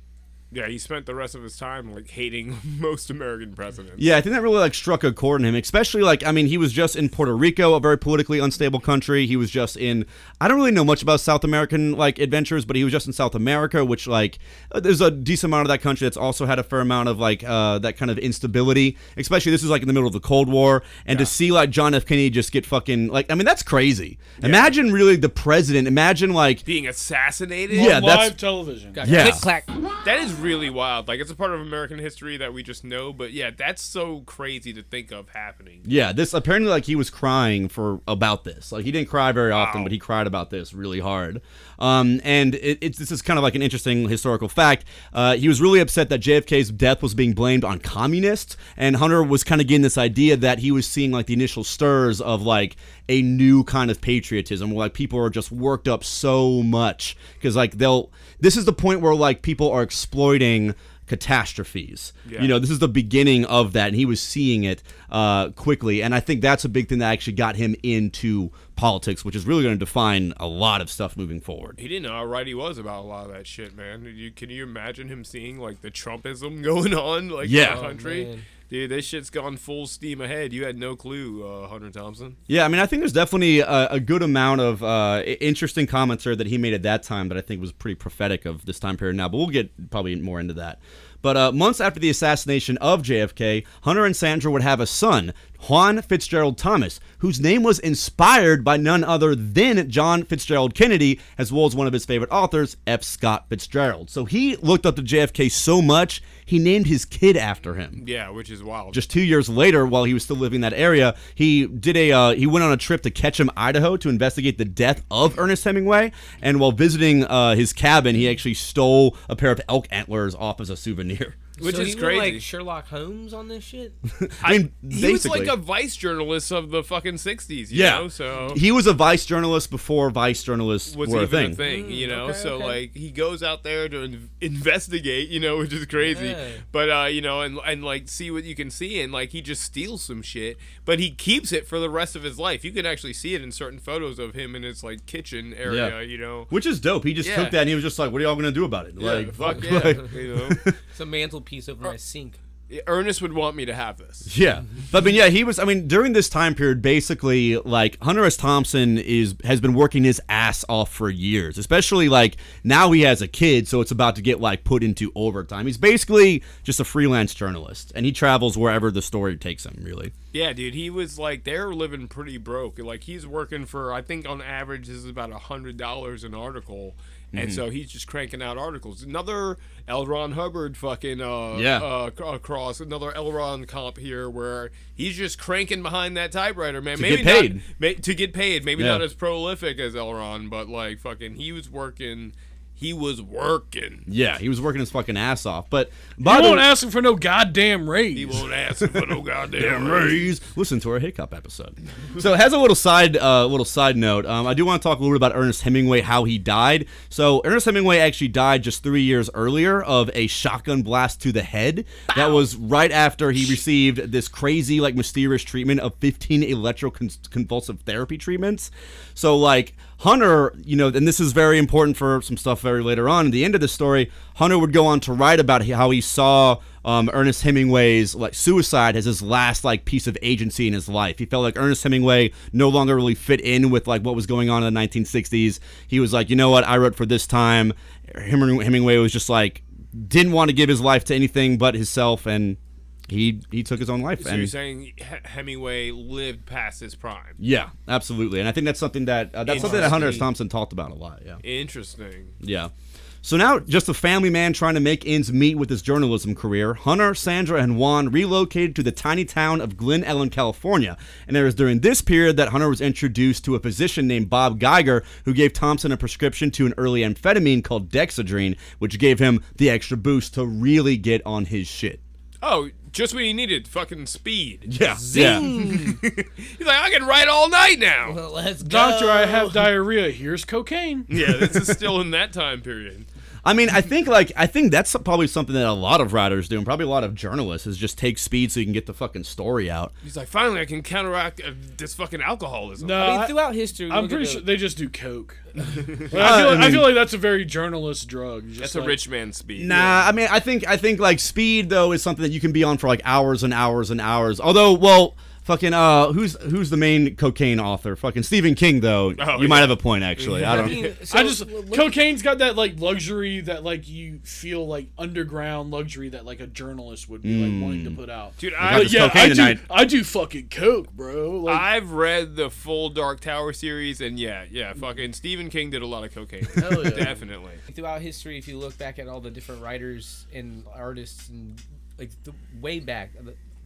Yeah, he spent the rest of his time like hating most American presidents. Yeah, I think that really like struck a chord in him, especially like I mean, he was just in Puerto Rico, a very politically unstable country. He was just in I don't really know much about South American like adventures, but he was just in South America, which like uh, there's a decent amount of that country that's also had a fair amount of like uh that kind of instability. Especially this is like in the middle of the Cold War, and to see like John F. Kennedy just get fucking like I mean that's crazy. Imagine really the president. Imagine like Being assassinated. Yeah, On that's- live television. Got Yeah. click clack. That is really wild. Like it's a part of American history that we just know, but yeah, that's so crazy to think of happening. Yeah, this apparently like he was crying for about this. Like he didn't cry very often, Wow. but he cried about this really hard. Um, and it, it's this is kind of like an interesting historical fact. Uh, he was really upset that JFK's death was being blamed on communists, and Hunter was kind of getting this idea that he was seeing like the initial stirs of like a new kind of patriotism, where like people are just worked up so much because like they'll. This is the point where like people are exploiting catastrophes. Yeah. You know, this is the beginning of that, and he was seeing it uh, quickly. And I think that's a big thing that actually got him into politics, which is really going to define a lot of stuff moving forward. He didn't know how right he was about a lot of that shit, man. You, can you imagine him seeing like the Trumpism going on, like Yeah. in the Oh, country? man. Dude, this shit's gone full steam ahead. You had no clue, uh, Hunter Thompson. Yeah, I mean, I think there's definitely a, a good amount of uh, interesting comments there that he made at that time that I think was pretty prophetic of this time period now. But we'll get probably more into that. But uh, months after the assassination of JFK, Hunter and Sandra would have a son, Juan Fitzgerald Thompson, whose name was inspired by none other than John Fitzgerald Kennedy, as well as one of his favorite authors, F. Scott Fitzgerald. So he looked up to JFK so much, he named his kid after him Yeah, which is wild. just two years later, while he was still living in that area, he did a uh, he went on a trip to Ketchum, Idaho, to investigate the death of Ernest Hemingway. And while visiting uh, his cabin, he actually stole a pair of elk antlers off as a souvenir here which so is he crazy. like Sherlock Holmes on this shit. I mean, he was like a vice journalist of the fucking '60s. Yeah, know? so he was a vice journalist before vice journalists was were a thing. a thing, you know. okay, so okay. like he goes out there to in- investigate, you know, which is crazy. Yeah. But uh, you know, and and like see what you can see, and like he just steals some shit, but he keeps it for the rest of his life. You can actually see it in certain photos of him in his like kitchen area, Yeah. you know. Which is dope. He just Yeah. took that and he was just like, "What are y'all gonna do about it?" Yeah, like, fuck fuck, yeah, like- you know. It's a mantelpiece over my uh, sink. Ernest would want me to have this. Yeah, but I mean, yeah, he was. I mean, during this time period, basically, like Hunter S. Thompson is has been working his ass off for years. Especially like now he has a kid, so it's about to get like put into overtime. He's basically just a freelance journalist, and he travels wherever the story takes him. Really, Yeah, dude, he was like they're living pretty broke. Like he's working for I think on average this is about a hundred dollars an article, Mm-hmm. and so he's just cranking out articles. Another L. Ron Hubbard fucking uh, Yeah. uh across another L. Ron comp here where he's just cranking behind that typewriter, man. To Maybe get paid. not ma- to get paid. Maybe Yeah. not as prolific as L. Ron, but like fucking he was working. He was working. yeah, he was working his fucking ass off. But I by the won't way, ask him for no goddamn raise. He won't ask him for no goddamn raise. raise. Listen to our hiccup episode. So it has a little side, uh, little side note. Um, I do want to talk a little bit about Ernest Hemingway, how he died. So Ernest Hemingway actually died just three years earlier of a shotgun blast to the head. That was right after he received this crazy, like, mysterious treatment of 15 electroconvulsive therapy treatments. So like. Hunter, you know, and this is very important for some stuff very later on. At the end of the story, Hunter would go on to write about how he saw um, Ernest Hemingway's like suicide as his last like piece of agency in his life. He felt like Ernest Hemingway no longer really fit in with like what was going on in the 1960s. He was like, you know what, I wrote for this time. Hem- Hemingway was just like didn't want to give his life to anything but himself, and he he took his own life. So and you're saying Hemingway lived past his prime? yeah, absolutely. And I think that's something that uh, that's something that Hunter S. Thompson talked about a lot. Yeah. Interesting. Yeah. So now, just a family man trying to make ends meet with his journalism career, Hunter, Sandra, and Juan relocated to the tiny town of Glen Ellen, California. And it was during this period that Hunter was introduced to a physician named Bob Geiger, who gave Thompson a prescription to an early amphetamine called Dexedrine, which gave him the extra boost to really get on his shit. Oh, just what he needed. Fucking speed. Yeah. Yeah. He's like, I can ride all night now. Well, let's go. Doctor, I have diarrhea. Here's cocaine. yeah, this is still in that time period. I mean, I think like I think that's probably something that a lot of writers do, and probably a lot of journalists is just take speed so you can get the fucking story out. He's like, finally, I can counteract uh, this fucking alcoholism. No, I mean, throughout history, I'm pretty sure they just do coke. I, feel like, I mean- feel like that's a very journalist drug. Just That's like, a rich man speed. Nah, I mean, I think I think like speed though is something that you can be on for like hours and hours and hours. Although, well, Fucking uh, who's who's the main cocaine author? Fucking Stephen King, though. Oh, you yeah. might have a point, actually. I I don't. mean, so I just look- cocaine's got that like luxury that like you feel like underground luxury that like a journalist would be like wanting to put out. Dude, got I, Like, this yeah, I do. tonight. I do fucking coke, bro. Like, I've read the full Dark Tower series, and yeah, yeah, fucking Stephen King did a lot of cocaine. Hell yeah. Definitely. throughout history, if you look back at all the different writers and artists and like the, way back,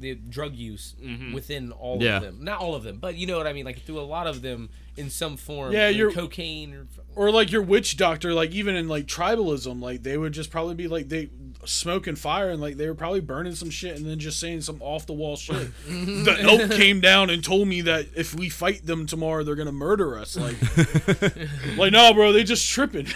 the, drug use mm-hmm. within all Yeah. of them, not all of them, but you know what I mean. Like through a lot of them, in some form, Yeah, you're- cocaine or or like your witch doctor, like even in like tribalism, like they would just probably be like they smoking fire and like they were probably burning some shit and then just saying some off the wall shit. the elk came down and told me that if we fight them tomorrow, they're gonna murder us. Like, like no, bro, they just tripping.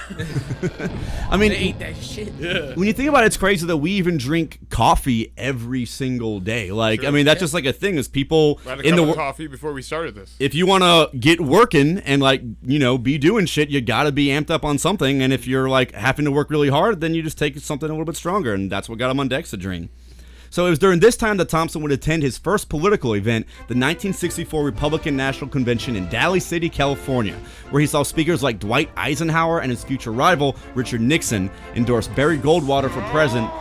I mean, they ate that shit. yeah. when you think about it, it's crazy that we even drink coffee every single day. Like, I mean, that's just like a thing. Is people I had a in the of wor- coffee before we started this. if you want to get working and like you know be doing shit you gotta be amped up on something and if you're like having to work really hard then you just take something a little bit stronger and that's what got him on dexedrine. So it was during this time that thompson would attend his first political event the 1964 republican national convention in daly city california where he saw speakers like dwight eisenhower and his future rival richard nixon endorse barry goldwater for president.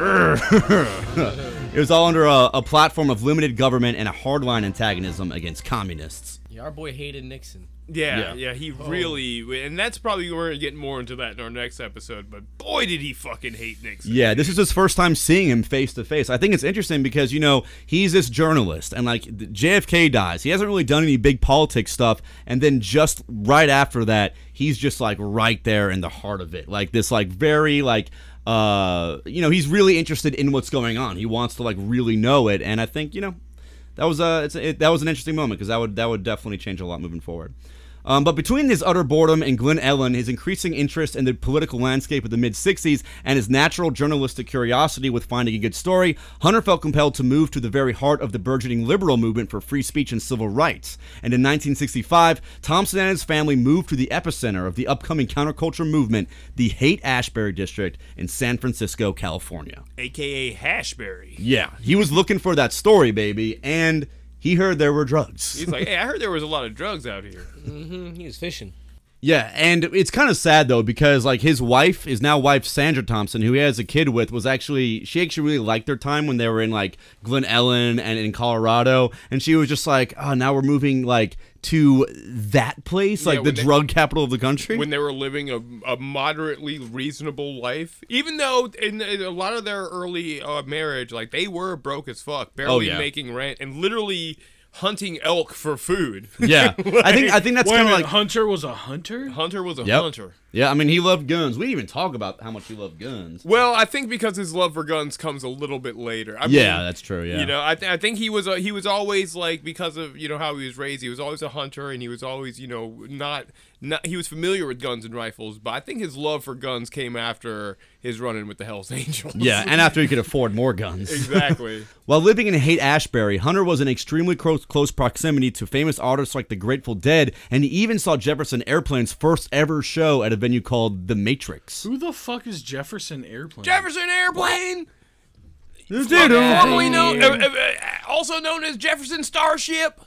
It was all under a, a platform of limited government and a hardline antagonism against communists. Yeah, our boy hated Nixon. Yeah, Yeah. yeah, he really, and that's probably we're getting more into that in our next episode. But boy, did he fucking hate Nixon. Yeah, this is his first time seeing him face to face. I think it's interesting because you know he's this journalist, and like JFK dies, he hasn't really done any big politics stuff, and then just right after that, he's just like right there in the heart of it, like this like very like uh you know he's really interested in what's going on. He wants to like really know it, and I think you know that was uh it's it, that was an interesting moment because that would that would definitely change a lot moving forward. Um, but between his utter boredom and Glen Ellen, his increasing interest in the political landscape of the mid 60s, and his natural journalistic curiosity with finding a good story, Hunter felt compelled to move to the very heart of the burgeoning liberal movement for free speech and civil rights. And in 1965, Thompson and his family moved to the epicenter of the upcoming counterculture movement, the Haight Ashbury district in San Francisco, California. AKA Hashbury. Yeah, he was looking for that story, baby, and he heard there were drugs. He's like, hey, I heard there was a lot of drugs out here. hmm he was fishing. Yeah, and it's kind of sad though because like his wife, his now wife Sandra Thompson, who he has a kid with, was actually she actually really liked their time when they were in like Glen Ellen and in Colorado, and she was just like, oh, now we're moving like to that place, like the they- drug capital of the country. when they were living a, a moderately reasonable life. Even though in, in a lot of their early uh, marriage, like they were broke as fuck, barely Oh, yeah. making rent, and literally hunting elk for food. yeah, I think I think that's kind of like Hunter was a hunter. Hunter was a Yep. hunter. Yeah. I mean, he loved guns. We didn't even talk about how much he loved guns. Well, I think because his love for guns comes a little bit later. I Yeah, mean, that's true. Yeah, You know, I, th- I think he was a, he was always like because of you know how he was raised. He was always a hunter, and he was always you know not not he was familiar with guns and rifles. But I think his love for guns came after his run-in with the Hell's Angels. yeah, and after he could afford more guns. exactly. While living in Haight Ashbury, Hunter was in extremely close, close proximity to famous artists like the Grateful Dead, and he even saw Jefferson Airplane's first ever show at a venue called The Matrix. Who the fuck is Jefferson Airplane? Jefferson Airplane, You formerly known, uh, uh, also known as Jefferson Starship.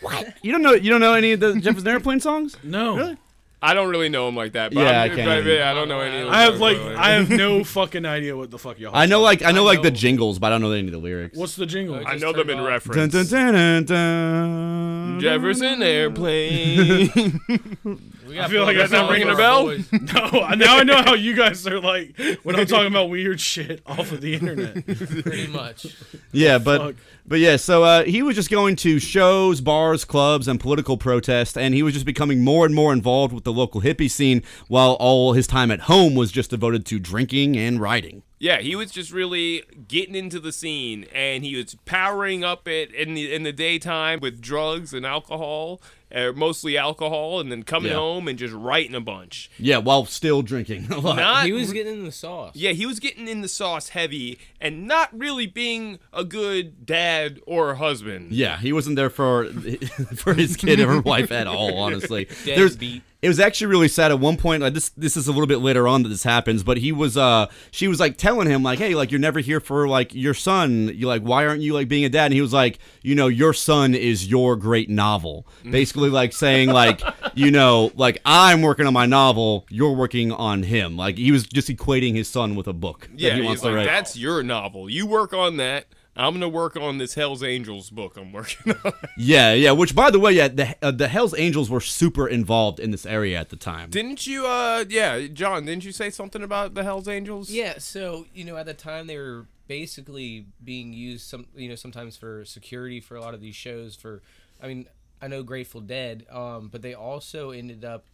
What? You don't know? You don't know any of the Jefferson Airplane songs? No. Really? I don't really know him like that. But Yeah, I'm, I can't but, either. I don't know any. of I have songs, like by. I have no fucking idea what the fuck y'all. I know, like I know, I like the jingles, but I don't know any of the lyrics. What's the jingle? I Just know them in reference. Dun, dun, dun, dun, dun. Jefferson Airplane. We I feel like that's not ringing a bell? boys. no, now I know how you guys are like when I'm talking about weird shit off of the internet. Pretty much. Yeah, but Fuck. but yeah, so uh, he was just going to shows, bars, clubs, and political protests, and he was just becoming more and more involved with the local hippie scene, while all his time at home was just devoted to drinking and writing. Yeah, he was just really getting into the scene, and he was powering up it in the in the daytime with drugs and alcohol, uh, mostly alcohol, and then coming Yeah. home and just writing a bunch. Yeah, while still drinking a lot. Not He was getting in the sauce. yeah, he was getting in the sauce heavy, and not really being a good dad or husband. Yeah, he wasn't there for for his kid or wife at all. Honestly, there's Deadbeat. It was actually really sad. At one point, like this, this is a little bit later on that this happens. But he was, uh, she was like telling him, like, "Hey, like you're never here for like your son. You like, why aren't you like being a dad?" And he was like, "You know, your son is your great novel." Basically, like saying, like, you know, like I'm working on my novel, you're working on him. Like he was just equating his son with a book. that Yeah, he he's wants like, to write. that's your novel. You work on that. I'm gonna work on this Hell's Angels book I'm working on. Yeah, yeah. Which, by the way, yeah, the uh, the Hell's Angels were super involved in this area at the time. didn't you? Uh, yeah, John, didn't you say something about the Hell's Angels? Yeah, so you know, at the time they were basically being used some, you know, sometimes for security for a lot of these shows. For, I mean, I know Grateful Dead, um, but they also ended up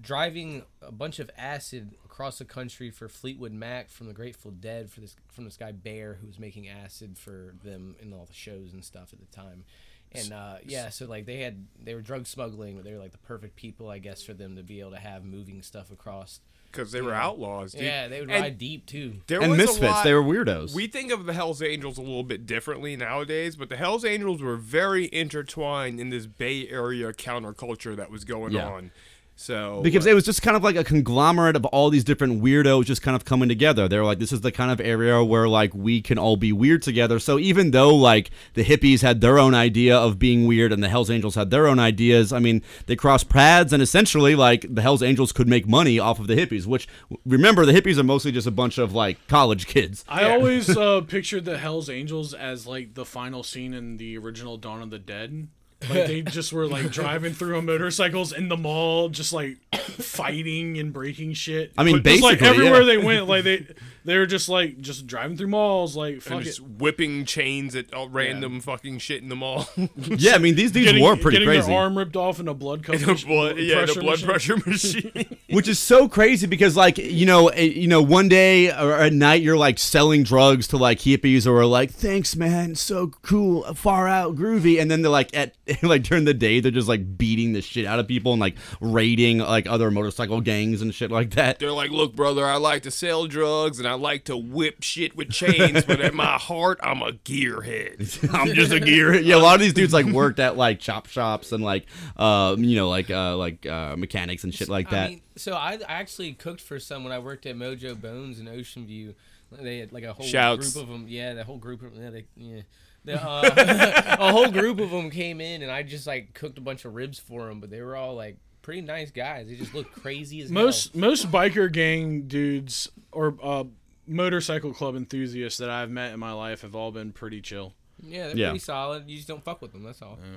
driving a bunch of acid across the country for Fleetwood Mac from the Grateful Dead for this from this guy Bear who was making acid for them in all the shows and stuff at the time. And uh, yeah, so like they had they were drug smuggling, but they were like the perfect people, I guess, for them to be able to have moving stuff across. because they were outlaws. Dude. Yeah, they would And ride deep too. There and was misfits, lot- they were weirdos. We think of the Hells Angels a little bit differently nowadays, but the Hells Angels were very intertwined in this Bay Area counterculture that was going Yeah. on. So because it was just kind of like a conglomerate of all these different weirdos just kind of coming together. They were like, this is the kind of area where like we can all be weird together. So even though like the hippies had their own idea of being weird and the Hells Angels had their own ideas, I mean, they crossed paths and essentially like the Hells Angels could make money off of the hippies. Which remember, the hippies are mostly just a bunch of like college kids. I always uh, pictured the Hell's Angels as like the final scene in the original Dawn of the Dead. Like they just were like driving through on motorcycles in the mall, just like fighting and breaking shit. I mean, just like basically, everywhere yeah. they went, like they they were just like just driving through malls, like and just it. whipping chains at all random fucking shit in the mall. Yeah, I mean, these dudes Getting, were pretty getting crazy. their arm ripped off in a blood cup. yeah, the blood machine. pressure machine. which is so crazy because like you know eh, you know one day or at night you're like selling drugs to like hippies or like thanks man so cool far out groovy and then they're like at like during the day they're just like beating the shit out of people and like raiding like other motorcycle gangs and shit like that They're like, look, brother, I like to sell drugs and I like to whip shit with chains, but at my heart, I'm a gearhead. I'm just a gearhead. Yeah, a lot of these dudes like worked at like chop shops and like uh you know like uh like uh mechanics and shit like that. I mean, so I, I actually cooked for some when I worked at Mojo Bones in Ocean View. They had like a whole Shouts. group of them. Yeah, the whole group of yeah, they, yeah. The, uh, a whole group of them came in, and I just like cooked a bunch of ribs for them. But they were all like pretty nice guys. They just looked crazy as Most most biker gang dudes or uh, motorcycle club enthusiasts that I've met in my life have all been pretty chill. Yeah, they're Yeah. pretty solid. You just don't fuck with them. That's all. Yeah,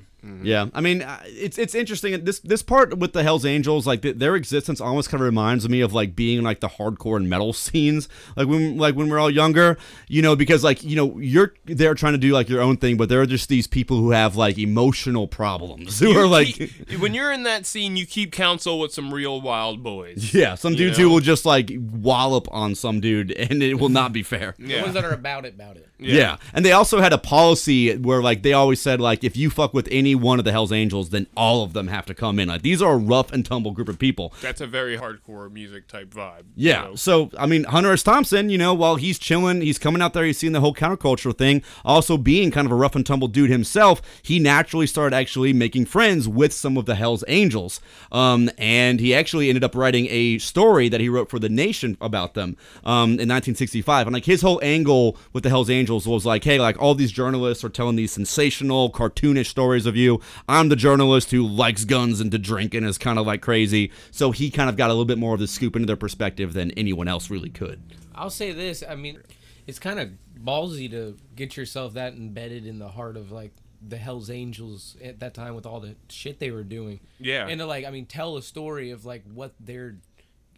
I mean, uh, it's it's interesting. This this part with the Hell's Angels, like th- their existence, almost kind of reminds me of like being like the hardcore and metal scenes, like when like when we're all younger, you know, because like you know you're there trying to do like your own thing, but there are just these people who have like emotional problems who You are like. keep- when you're in that scene, you keep counsel with some real wild boys. Yeah, some You dudes know? who will just like wallop on some dude, and it will not be fair. The Yeah. ones that are about it, about it. Yeah. And they also had a policy where like they always said like if you fuck with any one of the Hells Angels, then all of them have to come in. Like these are a rough and tumble group of people. That's a very hardcore music type vibe. Yeah. So- So I mean, Hunter S. Thompson, you know, while he's chilling, he's coming out there, he's seeing the whole counterculture thing. Also being kind of a rough and tumble dude himself, he naturally started actually making friends with some of the Hell's Angels. Um, and he actually ended up writing a story that he wrote for the Nation about them um, in 1965. And like his whole angle with the Hell's Angels was like, hey, like all these journalists are telling these sensational, cartoonish stories of you. I'm the journalist who likes guns and to drink and is kind of like crazy. So he kind of got a little bit more of the scoop into their perspective than anyone else really could. I'll say this. I mean, it's kind of ballsy to get yourself that embedded in the heart of like the Hell's Angels at that time with all the shit they were doing. Yeah. And to like, I mean, tell a story of like what they're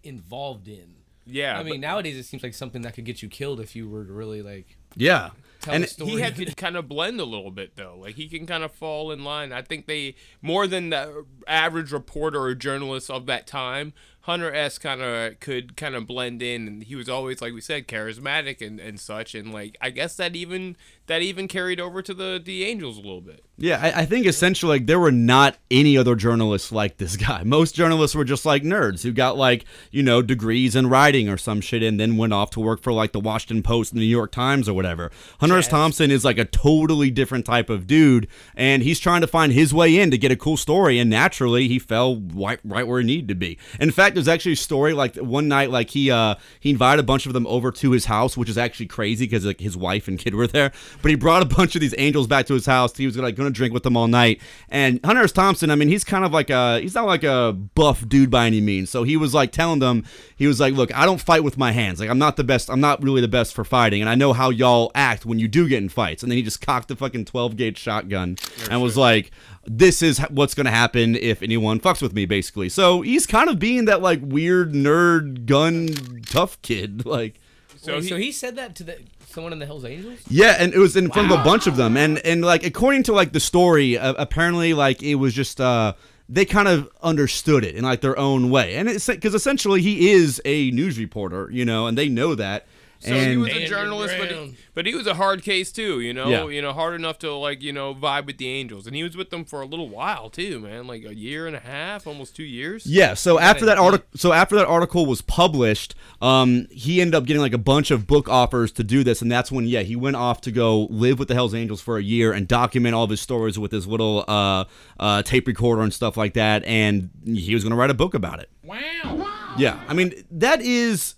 involved in. yeah. I mean, but nowadays it seems like something that could get you killed if you were to really like Yeah. Tell And a story. he had to kind of blend a little bit though. Like he can kind of fall in line. I think they more than the average reporter or journalist of that time. Hunter S kind of could kind of blend in, and he was always like we said, charismatic and, and such. And like I guess that even that even carried over to the the Angels a little bit. Yeah, I, I think essentially like there were not any other journalists like this guy. Most journalists were just like nerds who got like you know degrees in writing or some shit, and then went off to work for like the Washington Post, and the New York Times, or whatever. Hunter Hunter S. Thompson is like a totally different type of dude, and he's trying to find his way in to get a cool story. And naturally, he fell right, right where he needed to be. In fact, there's actually a story like one night, like he uh he invited a bunch of them over to his house, which is actually crazy because like his wife and kid were there. But he brought a bunch of these angels back to his house. He was like going to drink with them all night. And Hunter S. Thompson, I mean, he's kind of like a he's not like a buff dude by any means. So he was like telling them, he was like, look, I don't fight with my hands. Like I'm not the best. I'm not really the best for fighting, and I know how y'all act when you do get in fights. And then he just cocked the fucking 12 gauge shotgun and was like, this is what's gonna happen if anyone fucks with me, basically. So he's kind of being that like weird nerd gun tough kid, like. So Wait, he, so he said that to the someone in the Hell's Angels. Yeah, and it was in front of a bunch of them, and and like according to like the story, uh, apparently like it was just uh they kind of understood it in like their own way, and it's because essentially he is a news reporter, you know, and they know that. So and he was a journalist, but he, but he was a hard case too. You know, Yeah. you know, hard enough to like you know vibe with the Angels, and he was with them for a little while too, man. Like a year and a half, almost two years. Yeah, so after that article, so after that article was published, um, he ended up getting like a bunch of book offers to do this, and that's when yeah he went off to go live with the Hell's Angels for a year and document all of his stories with his little uh, uh, tape recorder and stuff like that, and he was going to write a book about it. Wow. Yeah, I mean that is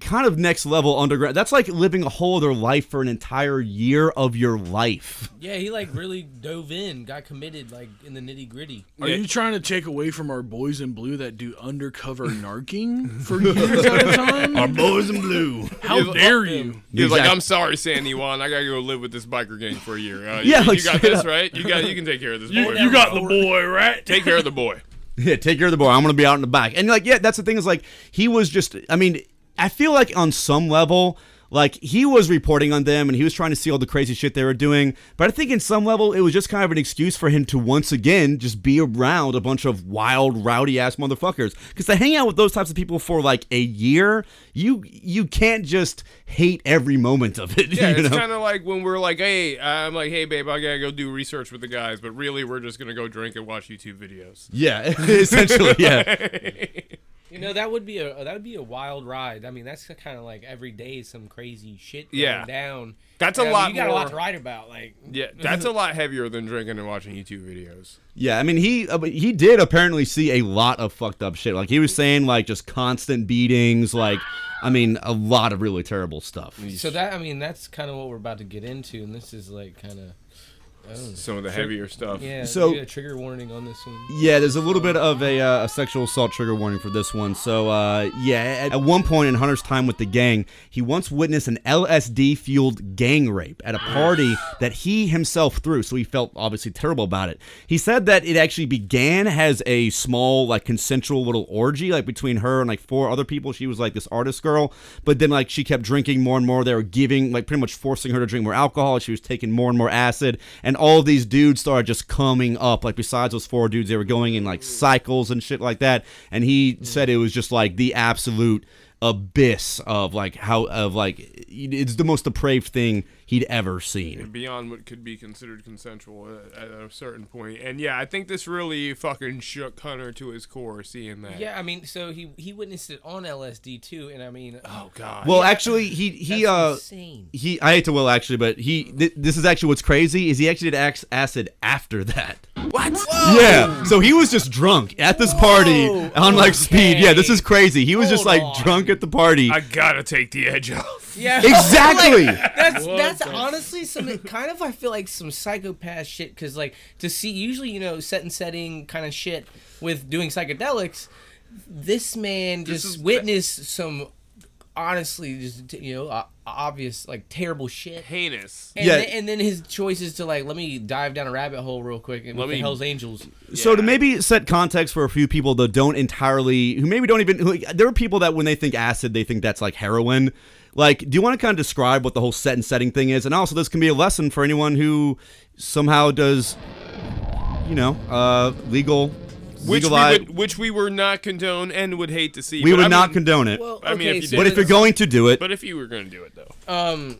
kind of next level underground. That's like living a whole other life for an entire year of your life. Yeah, he like really dove in, got committed like in the nitty gritty. Are Yeah. you trying to take away from our boys in blue that do undercover narking for years at a time? Our boys in blue. How dare you? He was like, "I'm sorry, Sandy Juan. I gotta go live with this biker gang for a year. Uh, Yeah, you, like, you got this up. right. You got, you can take care of this You, boy. you got the boy, right? take care of the boy. Yeah, take care of the boy. I'm gonna be out in the back. And like, yeah, that's the thing is like he was just. I mean, I feel like on some level. Like he was reporting on them and he was trying to see all the crazy shit they were doing, but I think in some level it was just kind of an excuse for him to once again just be around a bunch of wild, rowdy ass motherfuckers. Because to hang out with those types of people for like a year, you you can't just hate every moment of it. Yeah, it's kind of like when we're like, "Hey, I'm like, hey, babe, I gotta go do research with the guys," but really, we're just gonna go drink and watch YouTube videos. yeah, essentially, yeah. You know that would be a that would be a wild ride. I mean, that's kind of like every day some crazy shit going Yeah. down. That's a And, I mean, lot You got a lot to write about. Like, Yeah, that's a lot heavier than drinking and watching YouTube videos. Yeah, I mean he uh, he did apparently see a lot of fucked up shit. Like he was saying like just constant beatings, like I mean a lot of really terrible stuff. so that I mean, that's kind of what we're about to get into, and this is like kind of. Some of the heavier stuff. Yeah, So- so a trigger warning on this one. Yeah, there's a little bit of a, uh, a sexual assault trigger warning for this one. So, uh, yeah, at, at one point in Hunter's time with the gang, he once witnessed an LSD fueled gang rape at a party that he himself threw. So he felt obviously terrible about it. He said that it actually began as a small, like, consensual little orgy, like between her and like four other people. She was like this artist girl, but then like she kept drinking more and more. They were giving, like, pretty much forcing her to drink more alcohol. She was taking more and more acid, and all these dudes started just coming up. Like besides those four dudes, they were going in like cycles and shit like that. And he said it was just like the absolute abyss of like how of like it's the most depraved thing he'd ever seen. Beyond what could be considered consensual at, at a certain point. And yeah, I think this really fucking shook Hunter to his core seeing that. Yeah, I mean, so he he witnessed it on LSD too, and I mean, Oh god. Well, actually, he he that's uh insane. he I hate to will actually, but he th- this is actually what's crazy is he actually did ax- acid after that. what? Yeah, so he was just drunk at this party Whoa, on like speed. Yeah, this is crazy. He was just like on. drunk at the party. I gotta take the edge off. Yeah, Exactly. Like, that's What that's the honestly some kind of I feel like some psychopath shit because like to see usually you know set and setting kind of shit with doing psychedelics. This man This just is- witnessed some honestly just you know uh, obvious like terrible shit. Heinous. And, Yeah. then, and then his choice is to like let me dive down a rabbit hole real quick and Let the me- Hell's Angels. So to maybe set context for a few people that don't entirely, who maybe don't even, who, there are people that when they think acid, they think that's like heroin. Like, do you want to kind of describe what the whole set and setting thing is? And also, this can be a lesson for anyone who somehow does, you know, uh, legal, Which we, would, which we were not condone and would hate to see. we but would I not mean- condone it. Well, I mean, if you so did. but if you're going to do it, But if you were going to do it though, um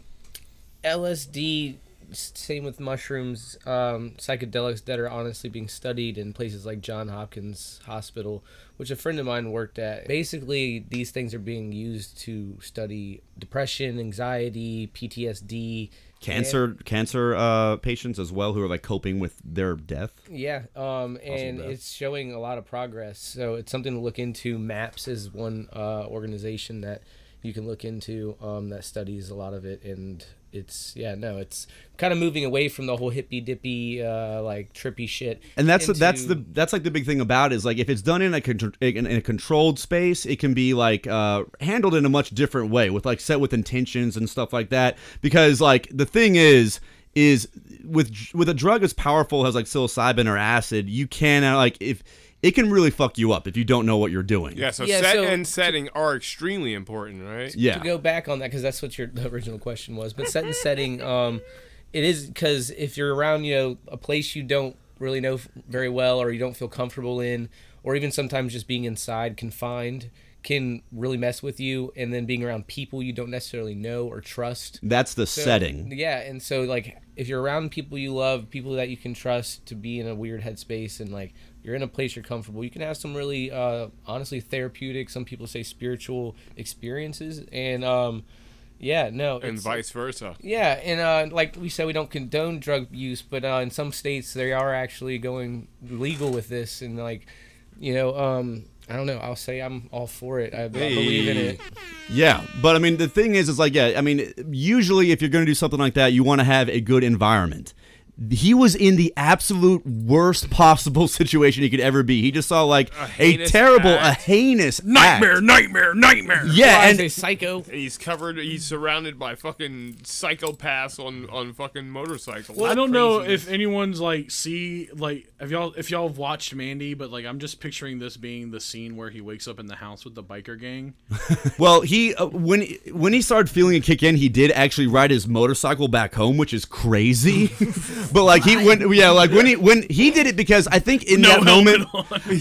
LSD same with mushrooms um, psychedelics that are honestly being studied in places like John Hopkins Hospital which a friend of mine worked at basically these things are being used to study depression anxiety PTSD cancer cancer uh, patients as well who are like coping with their death. Yeah, um, and bad. it's showing a lot of progress. So it's something to look into. MAPS is one uh, organization that you can look into um, that studies a lot of it, and it's yeah, no, it's kind of moving away from the whole hippy dippy uh, like trippy shit. And that's that's the that's like the big thing about it is like if it's done in a contr- in, in a controlled space, it can be like uh, handled in a much different way with like set with intentions and stuff like that. Because like the thing is is with with a drug as powerful as like psilocybin or acid, you can like if it can really fuck you up if you don't know what you're doing. Yeah, so Yeah, set so- and setting are extremely important, right? Yeah. to go back on that because that's what your the original question was. But set and setting, um, it is because if you're around, you know, a place you don't really know very well, or you don't feel comfortable in, or even sometimes just being inside confined can really mess with you. And then being around people you don't necessarily know or trust. That's the So, setting. Yeah, and so like if you're around people you love, people that you can trust to be in a weird headspace and like you're in a place you're comfortable, you can have some really uh honestly therapeutic, some people say spiritual experiences and um yeah, no, And it's- vice versa. yeah, and uh, like we said, we don't condone drug use, but uh, in some states they are actually going legal with this, and like, you know, um, I don't know. I'll say I'm all for it. I, I believe in it. Yeah, but I mean the thing is, is like yeah, I mean usually if you're gonna do something like that, you want to have a good environment. He was in the absolute worst possible situation he could ever be. He just saw like a, heinous terrible, act. a heinous Nightmare, act. nightmare, nightmare. Yeah, Why and a psycho. And he's covered. He's surrounded by fucking psychopaths on on fucking motorcycles. I don't know if anyone's like see like if y'all if y'all have watched Mandy, but like I'm just picturing this being the scene where he wakes up in the house with the biker gang. Well, he uh, when when he started feeling a kick in, he did actually ride his motorcycle back home, which is crazy. but like he went, yeah, like when he when he did it because I think in that moment,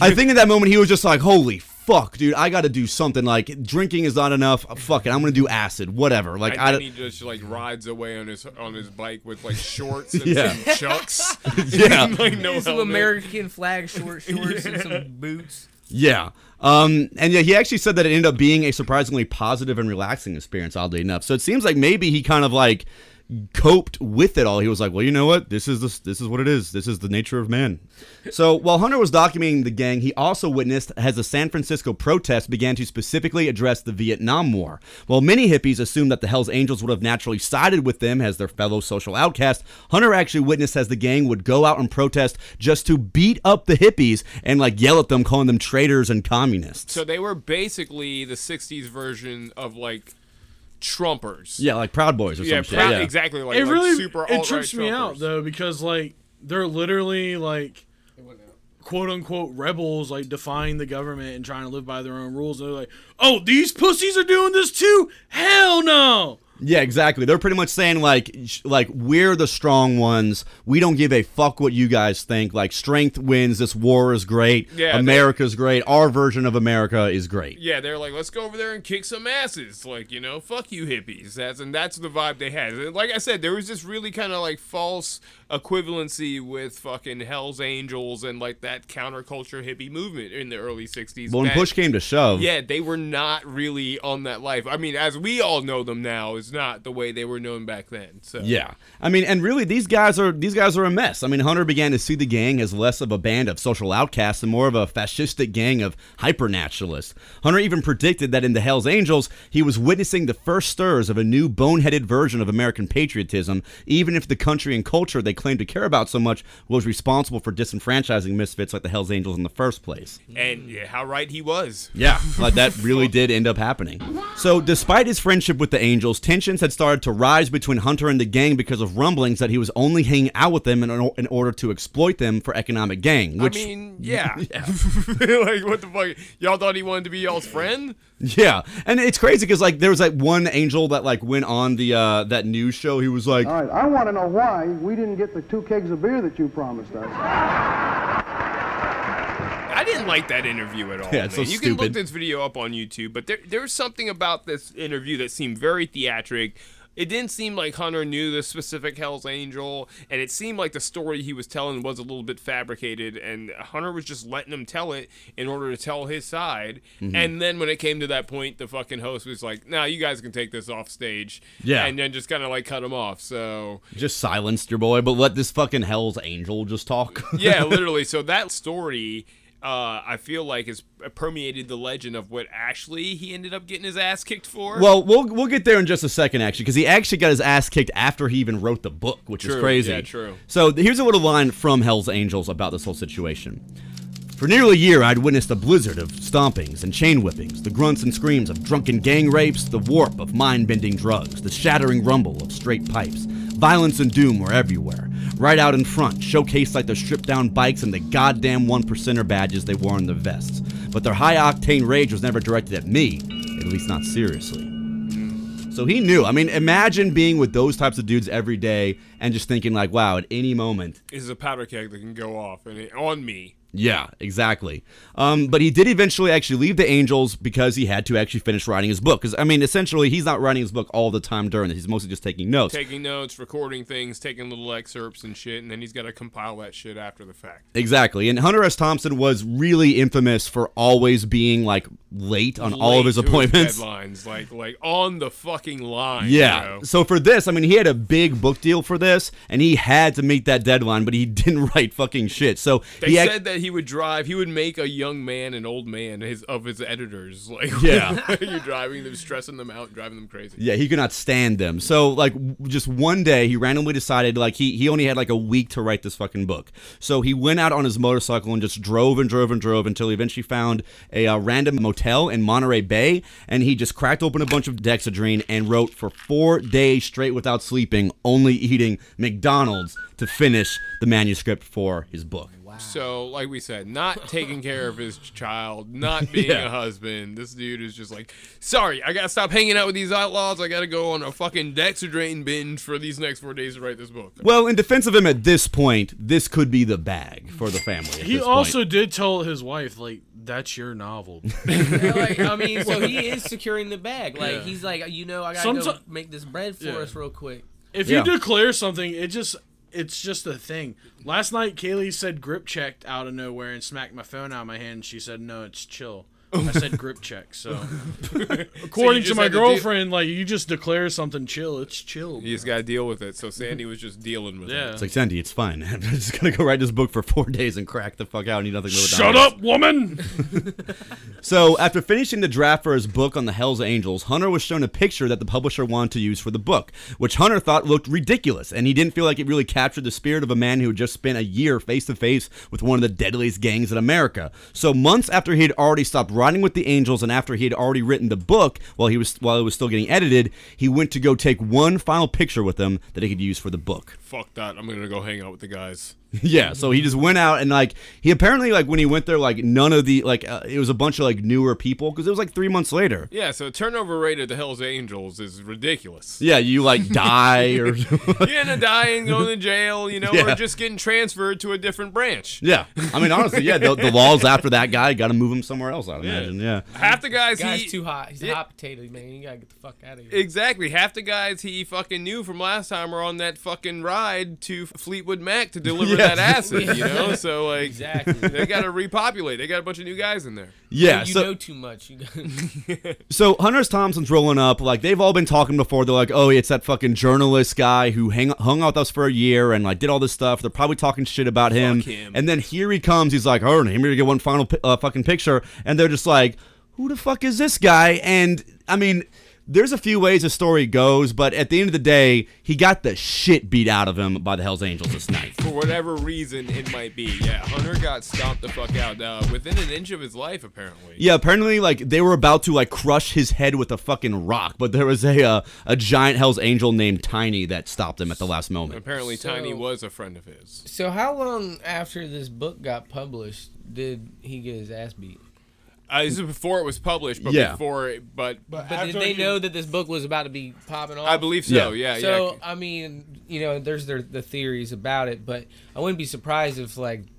I think in that moment he was just like, "Holy fuck, dude, I got to do something. Like drinking is not enough. Fuck it, I'm gonna do acid, whatever." Like And I, then he just like rides away on his on his bike with like shorts and Yeah. some chucks. yeah, like no some helmet. American flag short shorts and some boots. yeah. Um, and yeah, he actually said that it ended up being a surprisingly positive and relaxing experience, oddly enough. So it seems like maybe he kind of like coped with it all. He was like, well, you know what? This is this this is what it is. This is the nature of man. So while Hunter was documenting the gang, he also witnessed as the San Francisco protests began to specifically address the Vietnam War. While many hippies assumed that the Hells Angels would have naturally sided with them as their fellow social outcasts, Hunter actually witnessed as the gang would go out and protest just to beat up the hippies and like yell at them, calling them traitors and communists. So they were basically the '60s version of like Trumpers. yeah, like Proud Boys or yeah, some prou- shit. Yeah. exactly. Like, it like really super it alt-right trips me out though because like they're literally like quote unquote rebels like defying the government and trying to live by their own rules. And they're like, oh, these pussies are doing this too? Hell no! Yeah, exactly. They're pretty much saying like, like we're the strong ones. We don't give a fuck what you guys think. Like, strength wins. This war is great. Yeah, America's great. Our version of America is great. Yeah, they're like, let's go over there and kick some asses. Like, you know, fuck you hippies. That's and that's the vibe they had. And like I said, there was this really kind of like false equivalency with fucking Hell's Angels and like that counterculture hippie movement in the early '60s. But when that- push came to shove, yeah, they were not really on that life. I mean, as we all know them now, is not the way they were known back then. So Yeah, I mean, and really, these guys are these guys are a mess. I mean, Hunter began to see the gang as less of a band of social outcasts and more of a fascistic gang of hypernationalists. Hunter even predicted that in the Hell's Angels, he was witnessing the first stirs of a new boneheaded version of American patriotism, even if the country and culture they claimed to care about so much was responsible for disenfranchising misfits like the Hell's Angels in the first place. and yeah, how right he was. Yeah, like that really did end up happening. So, despite his friendship with the Angels, tensions had started to rise between Hunter and the gang because of rumblings that he was only hanging out with them in, in order to exploit them for economic gain. Which, I mean, yeah. like, what the fuck? Y'all thought he wanted to be y'all's friend? yeah, and it's crazy because like there was like one angel that like went on the uh that news show. He was like, All right, I want to know why we didn't get the two kegs of beer that you promised us. I didn't like that interview at all. Yeah, it's so you can look this video up on YouTube, but there, there's something about this interview that seemed very theatric. it didn't seem like Hunter knew the specific Hell's Angel, and it seemed like the story he was telling was a little bit fabricated, and Hunter was just letting him tell it in order to tell his side. Mm-hmm. And then when it came to that point, the fucking host was like, "Now you guys can take this off stage," Yeah. and then just kind of like cut him off. So Just silenced your boy, but let this fucking Hell's Angel just talk. yeah, literally. So that story. Uh, I feel like has permeated the legend of what actually he ended up getting his ass kicked for. Well, we'll we'll get there in just a second, actually, because he actually got his ass kicked after he even wrote the book, which is crazy. yeah, true. So here's a little line from Hell's Angels about this whole situation. For nearly a year, I'd witnessed a blizzard of stompings and chain whippings, the grunts and screams of drunken gang rapes, the warp of mind-bending drugs, the shattering rumble of straight pipes. Violence and doom were everywhere. Right out in front, showcased like their stripped down bikes and the goddamn one percenter badges they wore on their vests. But their high octane rage was never directed at me, at least not seriously. Hmm. So he knew. I mean, imagine being with those types of dudes every day and just thinking like, wow, at any moment. is a powder keg that can go off and it, on me. Yeah, exactly. Um, but he did eventually actually leave the Angels because he had to actually finish writing his book. Because I mean, essentially, he's not writing his book all the time during this. He's mostly just taking notes. taking notes, recording things, taking little excerpts and shit, and then he's got to compile that shit after the fact. Exactly. And Hunter S. Thompson was really infamous for always being like late on all of his appointments. deadlines, like like on the fucking line. Yeah. you know? So for this, I mean, he had a big book deal for this, and he had to meet that deadline, but he didn't write fucking shit. So They he said that he would drive. He would make a young man an old man. His of his editors, like Yeah. you're driving them, stressing them out, driving them crazy. Yeah, he could not stand them. So like just one day he randomly decided like he he only had like a week to write this fucking book. So he went out on his motorcycle and just drove and drove and drove until he eventually found a uh, random motel in Monterey Bay and he just cracked open a bunch of Dexedrine and wrote for 4 days straight without sleeping, only eating McDonald's to finish the manuscript for his book. So, like we said, not taking care of his child, not being Yeah. a husband. This dude is just like, sorry, I gotta stop hanging out with these outlaws. I gotta go on a fucking Dexedrine binge for these next four days to write this book. Well, in defense of him at this point, this could be the bag for the family. He also point. did tell his wife, like, that's your novel. Yeah, like, I mean, so he is securing the bag. Like Yeah. he's like, you know, I gotta go make this bread for Yeah. us real quick. If Yeah. you declare something, it just it's just a thing. Last night Kaylee said grip checked out of nowhere and smacked my phone out of my hand and she said no, it's chill. I said grip check, so according to my had to girlfriend, like you just declare something chill, it's chill. You just gotta deal with it. So Sandy was just dealing with Yeah. it. It's like Sandy, it's fine. I'm just gonna go write this book for four days and crack the fuck out and eat nothing but Shut McDonald's. up, woman! So after finishing the draft for his book on the Hell's Angels, Hunter was shown a picture that the publisher wanted to use for the book, which Hunter thought looked ridiculous, and he didn't feel like it really captured the spirit of a man who had just spent a year face to face with one of the deadliest gangs in America. So months after he had already stopped writing with the Angels and after he had already written the book while he was while it was still getting edited, he went to go take one final picture with them that he could use for the book. Fuck that. I'm gonna go hang out with the guys. Yeah, so he just went out and like he apparently like when he went there like none of the like uh, it was a bunch of like newer people because it was like three months later. Yeah, so turnover rate of the Hell's Angels is ridiculous. Yeah, you like die or You end up dying, going to jail, you know, Yeah. or just getting transferred to a different branch. yeah. I mean honestly, yeah, the, the laws after that guy got to move him somewhere else. I'd imagine. Yeah. Half the guys Guy's he too hot. He's Yeah. a hot potato, man. You gotta get the fuck out of here. Exactly. Half the guys he fucking knew from last time were on that fucking ride to Fleetwood Mac to deliver Yes. That acid, you know? So, like, Exactly. they got to repopulate. They got a bunch of new guys in there. Yeah. you so know too much. So Hunter S. Thompson's rolling up. Like they've all been talking before. They're like, oh, it's that fucking journalist guy who hang, hung out with us for a year and like did all this stuff. They're probably talking shit about him. him. And then here he comes. He's like, oh, I'm here to get one final uh, fucking picture. And they're just like, who the fuck is this guy? And I mean. There's a few ways the story goes, but at the end of the day, he got the shit beat out of him by the Hells Angels this night. For whatever reason it might be. Yeah, Hunter got stomped the fuck out uh, within an inch of his life, apparently. Yeah, apparently, like they were about to like crush his head with a fucking rock, but there was a uh, a giant Hell's Angel named Tiny that stopped him at the last moment. Apparently, So- Tiny was a friend of his. So how long after this book got published did he get his ass beat? Uh, this is before it was published, but Yeah. before it, but, But did they know that this book was about to be popping off? I believe so. Yeah, yeah. So I mean, you know, there's their the theories about it, but I wouldn't be surprised if like s-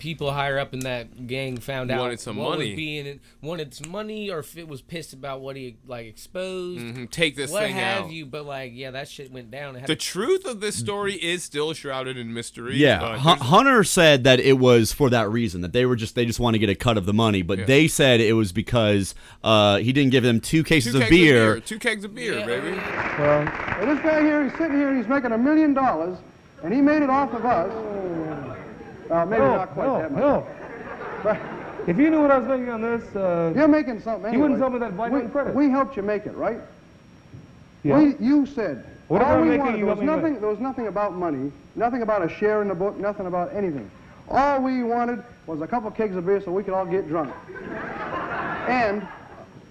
people higher up in that gang found out Wanted some what money. was being wanted some money, or if it was pissed about what he like exposed, Mhm, Take this what thing have out. you. But like, yeah, that shit went down. It had The truth of this story is still shrouded in mystery. Yeah, but Hun- Hunter said that it was for that reason that they were just they just want to get a cut of the money, but Yeah. they said it was because uh, he didn't give them two cases two of kegs beer. Two kegs of beer, Yeah. baby. Well, this guy here, he's sitting here, he's making a million dollars, and he made it off of us. Uh, maybe No, not quite no, that much. no. But If you knew what I was making on this, uh, you're making something anyway. You wouldn't tell me that by we, credit. We helped you make it, right? yeah. We, you said. Whatever all we making, wanted, there was nothing. There was nothing about money, nothing about a share in the book, nothing about anything. All we wanted was a couple kegs of beer so we could all get drunk, and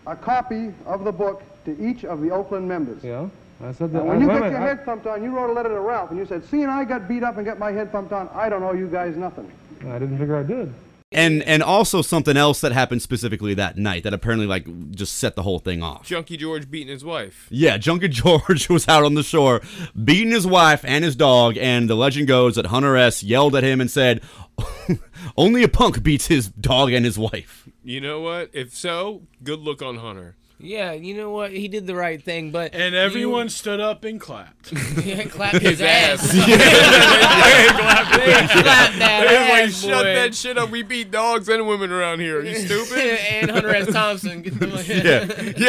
a copy of the book to each of the Oakland members. yeah. I said that. And when I- you wait got your I- head thumped on, you wrote a letter to Ralph, and you said, "See, and I got beat up and got my head thumped on. I don't owe you guys nothing." I didn't figure I did. And and also something else that happened specifically that night that apparently like just set the whole thing off. Junkie George beating his wife. Yeah, Junkie George was out on the shore beating his wife and his dog, and the legend goes that Hunter S yelled at him and said, "Only a punk beats his dog and his wife." You know what? If so, good look on Hunter. Yeah, you know what? He did the right thing, but And everyone stood up and clapped. you, yeah, clapped his, His ass. ass. Clap that Everybody ass, shut boy. that shit up. We beat dogs and women around here. Are you stupid? and Hunter S. Thompson. Yeah, yeah.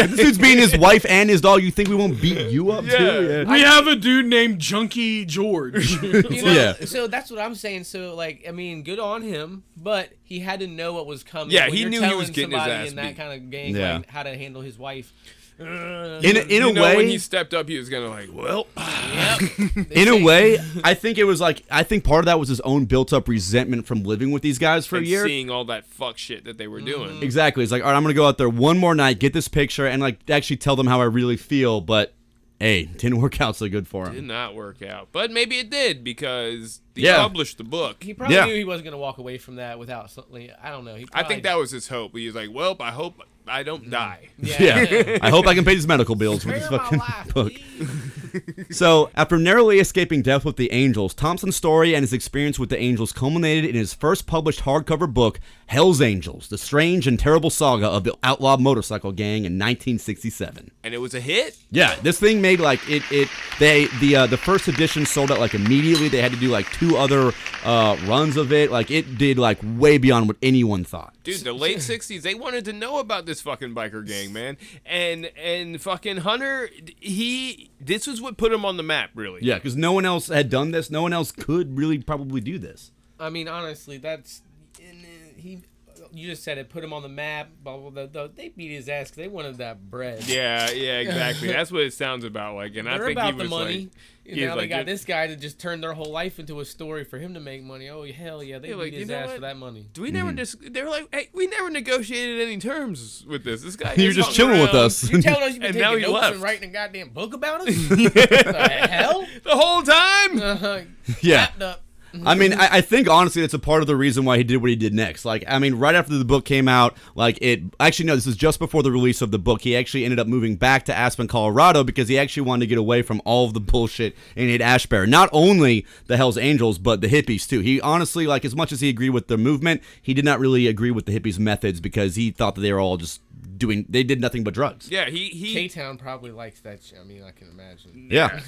This dude's beating his wife and his dog. You think we won't beat you up Yeah. too? We have a dude named Junkie George. You know, Yeah. So that's what I'm saying. So like, I mean, good on him, but he had to know what was coming. Yeah, when he knew he was getting his somebody ass in that beat. kind of gang, Yeah. like, how to handle his wife. Uh, In a, in you a know, way, when he stepped up, he was gonna like, well, yep. in a way, I think it was like I think part of that was his own built-up resentment from living with these guys for a year. seeing all that fuck shit that they were doing. Exactly. It's like, all right, I'm gonna go out there one more night, get this picture, and like actually tell them how I really feel. But hey, didn't work out so good for him. Did him. not work out, but maybe it did because he Yeah. published the book. He probably Yeah. knew he wasn't gonna walk away from that without something. I don't know. He I probably, think that was his hope. He was like, well, I hope I don't mm. die. Yeah. Yeah, I hope I can pay these medical bills with this Spare my fucking life, book. please. So, after narrowly escaping death with the Angels, Thompson's story and his experience with the Angels culminated in his first published hardcover book, Hell's Angels: The Strange and Terrible Saga of the Outlaw Motorcycle Gang in 1967. And it was a hit. Yeah, this thing made like it. It they the uh, the first edition sold out like immediately. They had to do like two other uh, runs of it. Like it did like way beyond what anyone thought. Dude, the late '60s, they wanted to know about this fucking biker gang, man, and and fucking Hunter, he, this was what put him on the map, really. Yeah, because no one else had done this. No one else could really probably do this. I mean, honestly, that's and, uh, he. You just said it. Put him on the map. Blah, blah, blah, blah. They beat his ass because they wanted that bread. Yeah, yeah, exactly. That's what it sounds about like, and I They're think about he the was money. like, And he was now they like, got "You- this guy to just turn their whole life into a story for him to make money. Oh hell yeah, they Yeah, beat like, his ass what? for that money. Do we Mm-hmm. never just? They were like, hey, we never negotiated any terms with this. This guy. You're just just hung chilling with us. You telling us you've been And now taking he notes left. and writing a goddamn book about us? the hell? the whole time. Uh-huh. Yeah. I mm-hmm. mean, I, I think honestly, that's a part of the reason why he did what he did next. Like, I mean, right after the book came out, like it actually no, this is just before the release of the book. He actually ended up moving back to Aspen, Colorado, because he actually wanted to get away from all of the bullshit in Haight Ashbury. Not only the Hell's Angels, but the hippies too. He honestly, like, as much as he agreed with the movement, he did not really agree with the hippies' methods because he thought that they were all just doing, they did nothing but drugs. Yeah, he he. K Town probably likes that shit. I mean, I can imagine. Yeah,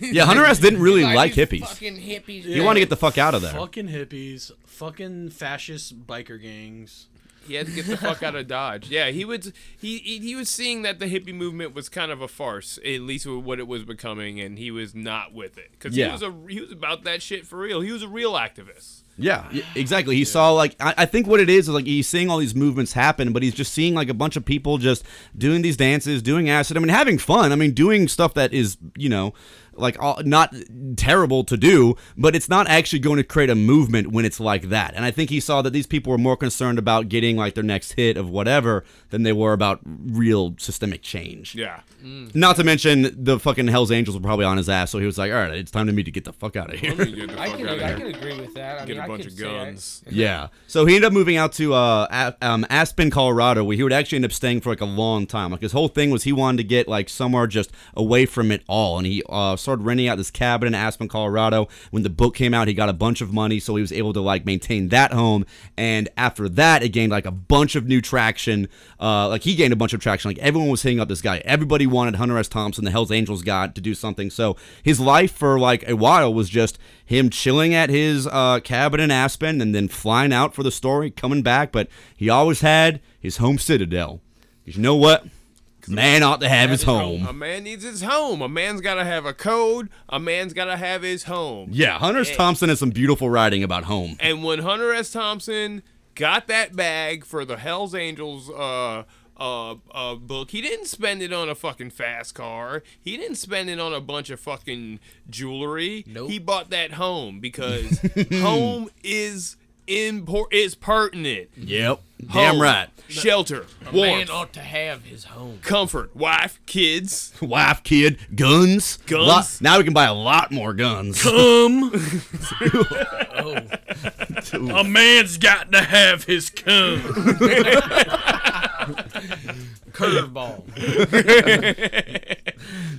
yeah. Hunter S didn't really like these hippies. Fucking hippies. He wanted to get the fuck out of there. fucking hippies, fucking fascist biker gangs. He had to get the fuck out of Dodge. Yeah, he was he, he he was seeing that the hippie movement was kind of a farce, at least with what it was becoming, and he was not with it because Yeah. he was a he was about that shit for real. He was a real activist. Yeah, exactly. He saw like I, I think what it is is like he's seeing all these movements happen, but he's just seeing like a bunch of people just doing these dances, doing acid. I mean, having fun. I mean, doing stuff that is you know like all, not terrible to do, but it's not actually going to create a movement when it's like that. And I think he saw that these people were more concerned about getting like their next hit of whatever than they were about real systemic change. Yeah, Not to mention the fucking Hell's Angels were probably on his ass, so he was like, "All right, it's time to me to get the fuck out of here." Let me get the I can, I here. can agree with that. I Get mean, a I bunch could of say I- guns. Yeah. So he ended up moving out to uh, A- um, Aspen, Colorado, where he would actually end up staying for like a long time. Like his whole thing was he wanted to get like somewhere just away from it all, and he uh, started renting out this cabin in Aspen, Colorado. When the book came out, he got a bunch of money, so he was able to like maintain that home. And after that, it gained like a bunch of new traction. Uh, like he gained a bunch of traction. Like everyone was hitting up this guy. Everybody wanted Hunter S. Thompson, the Hell's Angels guy, to do something. So his life for like a while was just him chilling at his uh, cabin in Aspen and then flying out for the story, coming back. But he always had his home citadel. Because you know what? Man ought to have his home. A man needs his home. A man's got to have a code. A man's got to have his home. Yeah, Hunter S. Thompson has some beautiful writing about home. And when Hunter S. Thompson got that bag for the Hell's Angels uh, uh, uh, book, he didn't spend it on a fucking fast car. He didn't spend it on a bunch of fucking jewelry. Nope. He bought that home because home is import is pertinent. Yep. Damn Home, right. Shelter, A man ought to have his home. comfort, wife, kids. Wife, kid, guns. Guns. Lot- now we can buy a lot more guns. Come. Oh, a man's got to have his cum. curveball.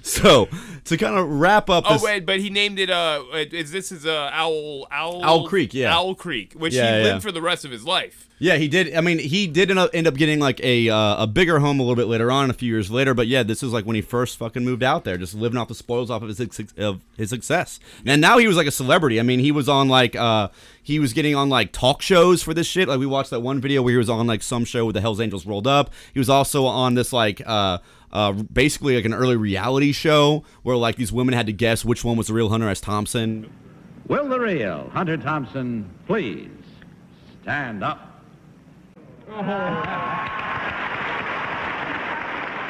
so, to kind of wrap up Oh this. wait, but he named it. Uh, is this is uh, Owl Owl Owl Creek, yeah. Owl Creek, which Yeah, he yeah. lived for the rest of his life. Yeah, he did. I mean, he did end up, end up getting like a uh, a bigger home a little bit later on, a few years later. But yeah, this is like when he first fucking moved out there, just living off the spoils off of his of his success. And now he was like a celebrity. I mean, he was on like uh he was getting on like talk shows for this shit. Like we watched that one video where he was on like some show with the Hell's Angels rolled up. He was also on this like uh uh, basically like an early reality show where like these women had to guess which one was the real Hunter S. Thompson. Will the real Hunter Thompson please stand up?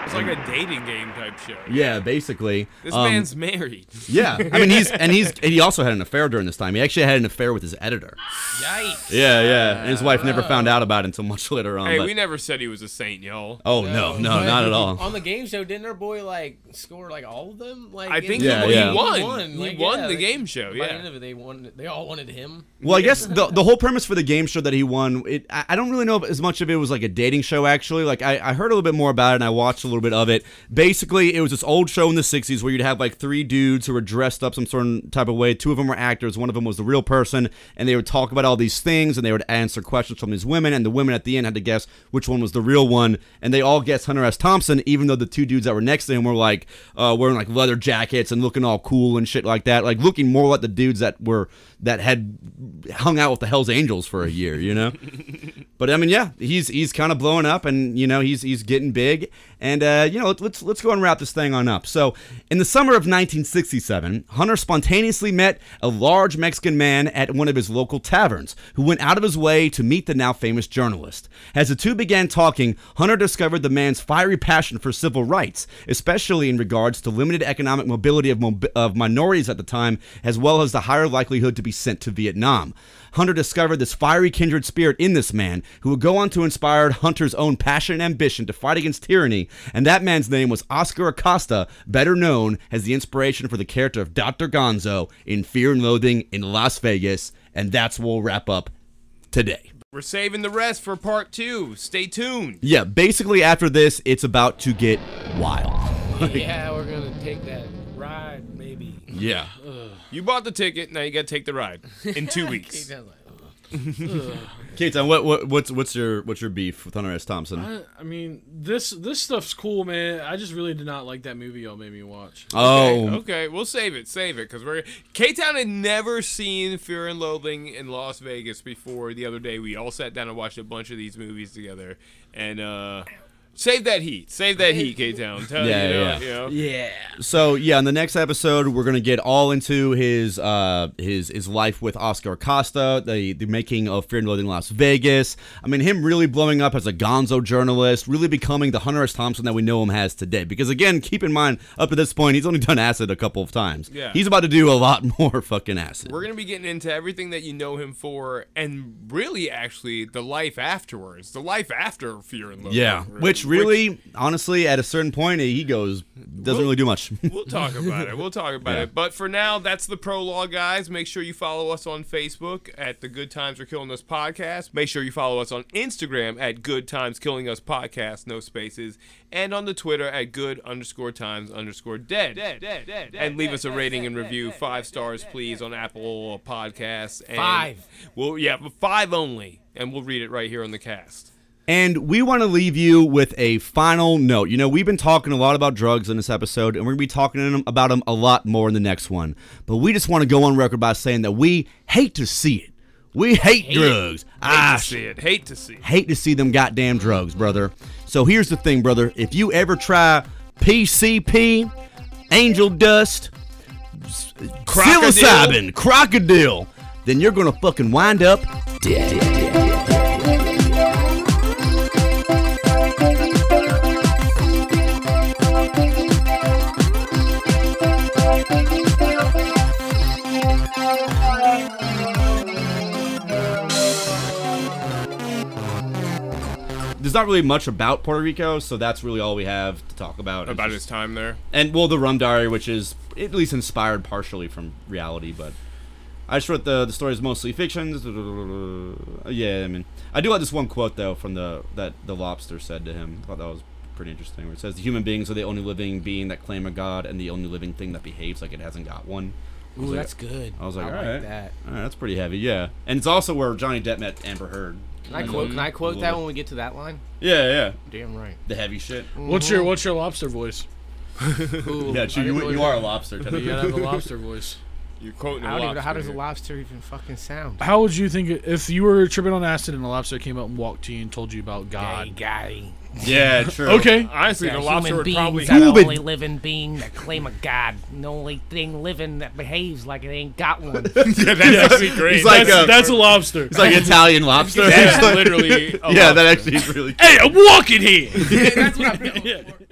It's like a dating game type show. Yeah, basically. This Um, man's married. Yeah, I mean he's and he's and he also had an affair during this time. He actually had an affair with his editor. Yikes. Yeah, yeah. And his wife never found out about it until much later on. Hey, but- we never said he was a saint, y'all. oh no, no, but not at all. On the game show, didn't our boy like score like all of them? Like I think the- Yeah, he, yeah. he won. He Like, won yeah, the they- game show. by the end Yeah. of it, they won. They all wanted him. Well, I guess the the whole premise for the game show that he won, it I, I don't really know if as much of it was like a dating show. Actually, like I, I heard a little bit more about it and I watched a little bit of it. Basically, it was this old show in the '60s where you'd have like three dudes who were dressed up some certain type of way. Two of them were actors, one of them was the real person, and they would talk about all these things and they would answer questions from these women, and the women at the end had to guess which one was the real one, and they all guessed Hunter S. Thompson, even though the two dudes that were next to him were like uh, wearing like leather jackets and looking all cool and shit like that, like looking more like the dudes that were that had hung out with the Hell's Angels for a year, you know. but I mean, yeah, he's he's kind of blowing up, and you know he's he's getting big, and uh, Uh, you know let's, let's go and wrap this thing on up. So, in the summer of 1967, Hunter spontaneously met a large Mexican man at one of his local taverns, who went out of his way to meet the now famous journalist. As the two began talking, Hunter discovered the man's fiery passion for civil rights, especially in regards to limited economic mobility of, of minorities at the time, as well as the higher likelihood to be sent to Vietnam. Hunter discovered this fiery kindred spirit in this man, who would go on to inspire Hunter's own passion and ambition to fight against tyranny, and that man's name was Oscar Acosta, better known as the inspiration for the character of Dr. Gonzo in Fear and Loathing in Las Vegas, and that's where we'll wrap up today. We're saving the rest for part two. Stay tuned. Yeah, basically after this, it's about to get wild. yeah, we're gonna take that ride, maybe. Yeah. You bought the ticket. Now you got to take the ride in two weeks. Keith, I was like, ugh. Kate, what, what what's what's your what's your beef with Hunter S. Thompson? I, I mean, this this stuff's cool, man. I just really did not like that movie y'all made me watch. oh, Okay, we'll save it. Save it because we're K Town had never seen Fear and Loathing in Las Vegas before. The other day, we all sat down and watched a bunch of these movies together, and uh, save that heat. Save that heat, K Town. Tell Yeah, you know, yeah. you know. Yeah. So yeah, in the next episode, we're gonna get all into his uh his his life with Oscar Acosta, the the making of Fear and Loathing in Las Vegas. I mean, him really blowing up as a Gonzo journalist, really becoming the Hunter S. Thompson that we know him as today. Because again, keep in mind, up to this point, he's only done acid a couple of times. Yeah. he's about to do a lot more fucking acid. We're gonna be getting into everything that you know him for, and really, actually, the life afterwards, the life after Fear and Loathing. yeah, really. which really, honestly, at a certain point, he goes doesn't really do much. We'll talk about it. We'll talk about Yeah. it. But for now, that's the prologue, guys. Make sure you follow us on Facebook at the Good Times Are Killing Us podcast. Make sure you follow us on Instagram at Good Times Killing Us podcast, no spaces, and on the Twitter at Good underscore Times underscore Dead. dead, dead, dead And leave us a rating and review, five stars, please, on Apple Podcasts. And Five. Well, yeah, but five only, and we'll read it right here on the cast. And we want to leave you with a final note. You know, we've been talking a lot about drugs in this episode, and we're going to be talking about them a lot more in the next one. But we just want to go on record by saying that we hate to see it. We hate, drugs. I hate ah, to see it. Hate to see it. hate to see them goddamn drugs, brother. So here's the thing, brother. If you ever try PCP, angel dust, Crocodile. psilocybin, crocodile, then you're gonna fucking wind up dead. There's not really much about Puerto Rico, so that's really all we have to talk about. About just- his time there. and well, the Rum Diary, which is at least inspired partially from reality, but I just wrote the the story is mostly fiction. Yeah, I mean, I do like this one quote though from the that the lobster said to him. I thought that was pretty interesting. Where it says, "The human beings are the only living being that claim a god, and the only living thing that behaves like it hasn't got one." Ooh, like- that's good. I was like, I all like right. that. All right, that's pretty heavy, yeah. And it's also where Johnny Depp met Amber Heard. Can I quote? Can I quote that when we get to that line? Yeah, yeah. Damn right. The heavy shit. What's mm-hmm. your What's your lobster voice? Ooh, Yeah, true. You, really- you are a lobster. You technically. gotta have a lobster voice. You're quoting a I don't even know how lobster does a lobster even fucking sound? How would you think if you were tripping on acid and a lobster came up and walked to you and told you about God? Hey, guy. yeah, true. Okay. Honestly, the lobster would probably. are the only living being that claim a god. The only thing living that behaves like it ain't got one. yeah, that's actually great. He's like that's, a- that's a lobster. It's like Italian lobster. That's literally. A yeah, that actually is really. hey, I'm walking here. That's what I'm going for.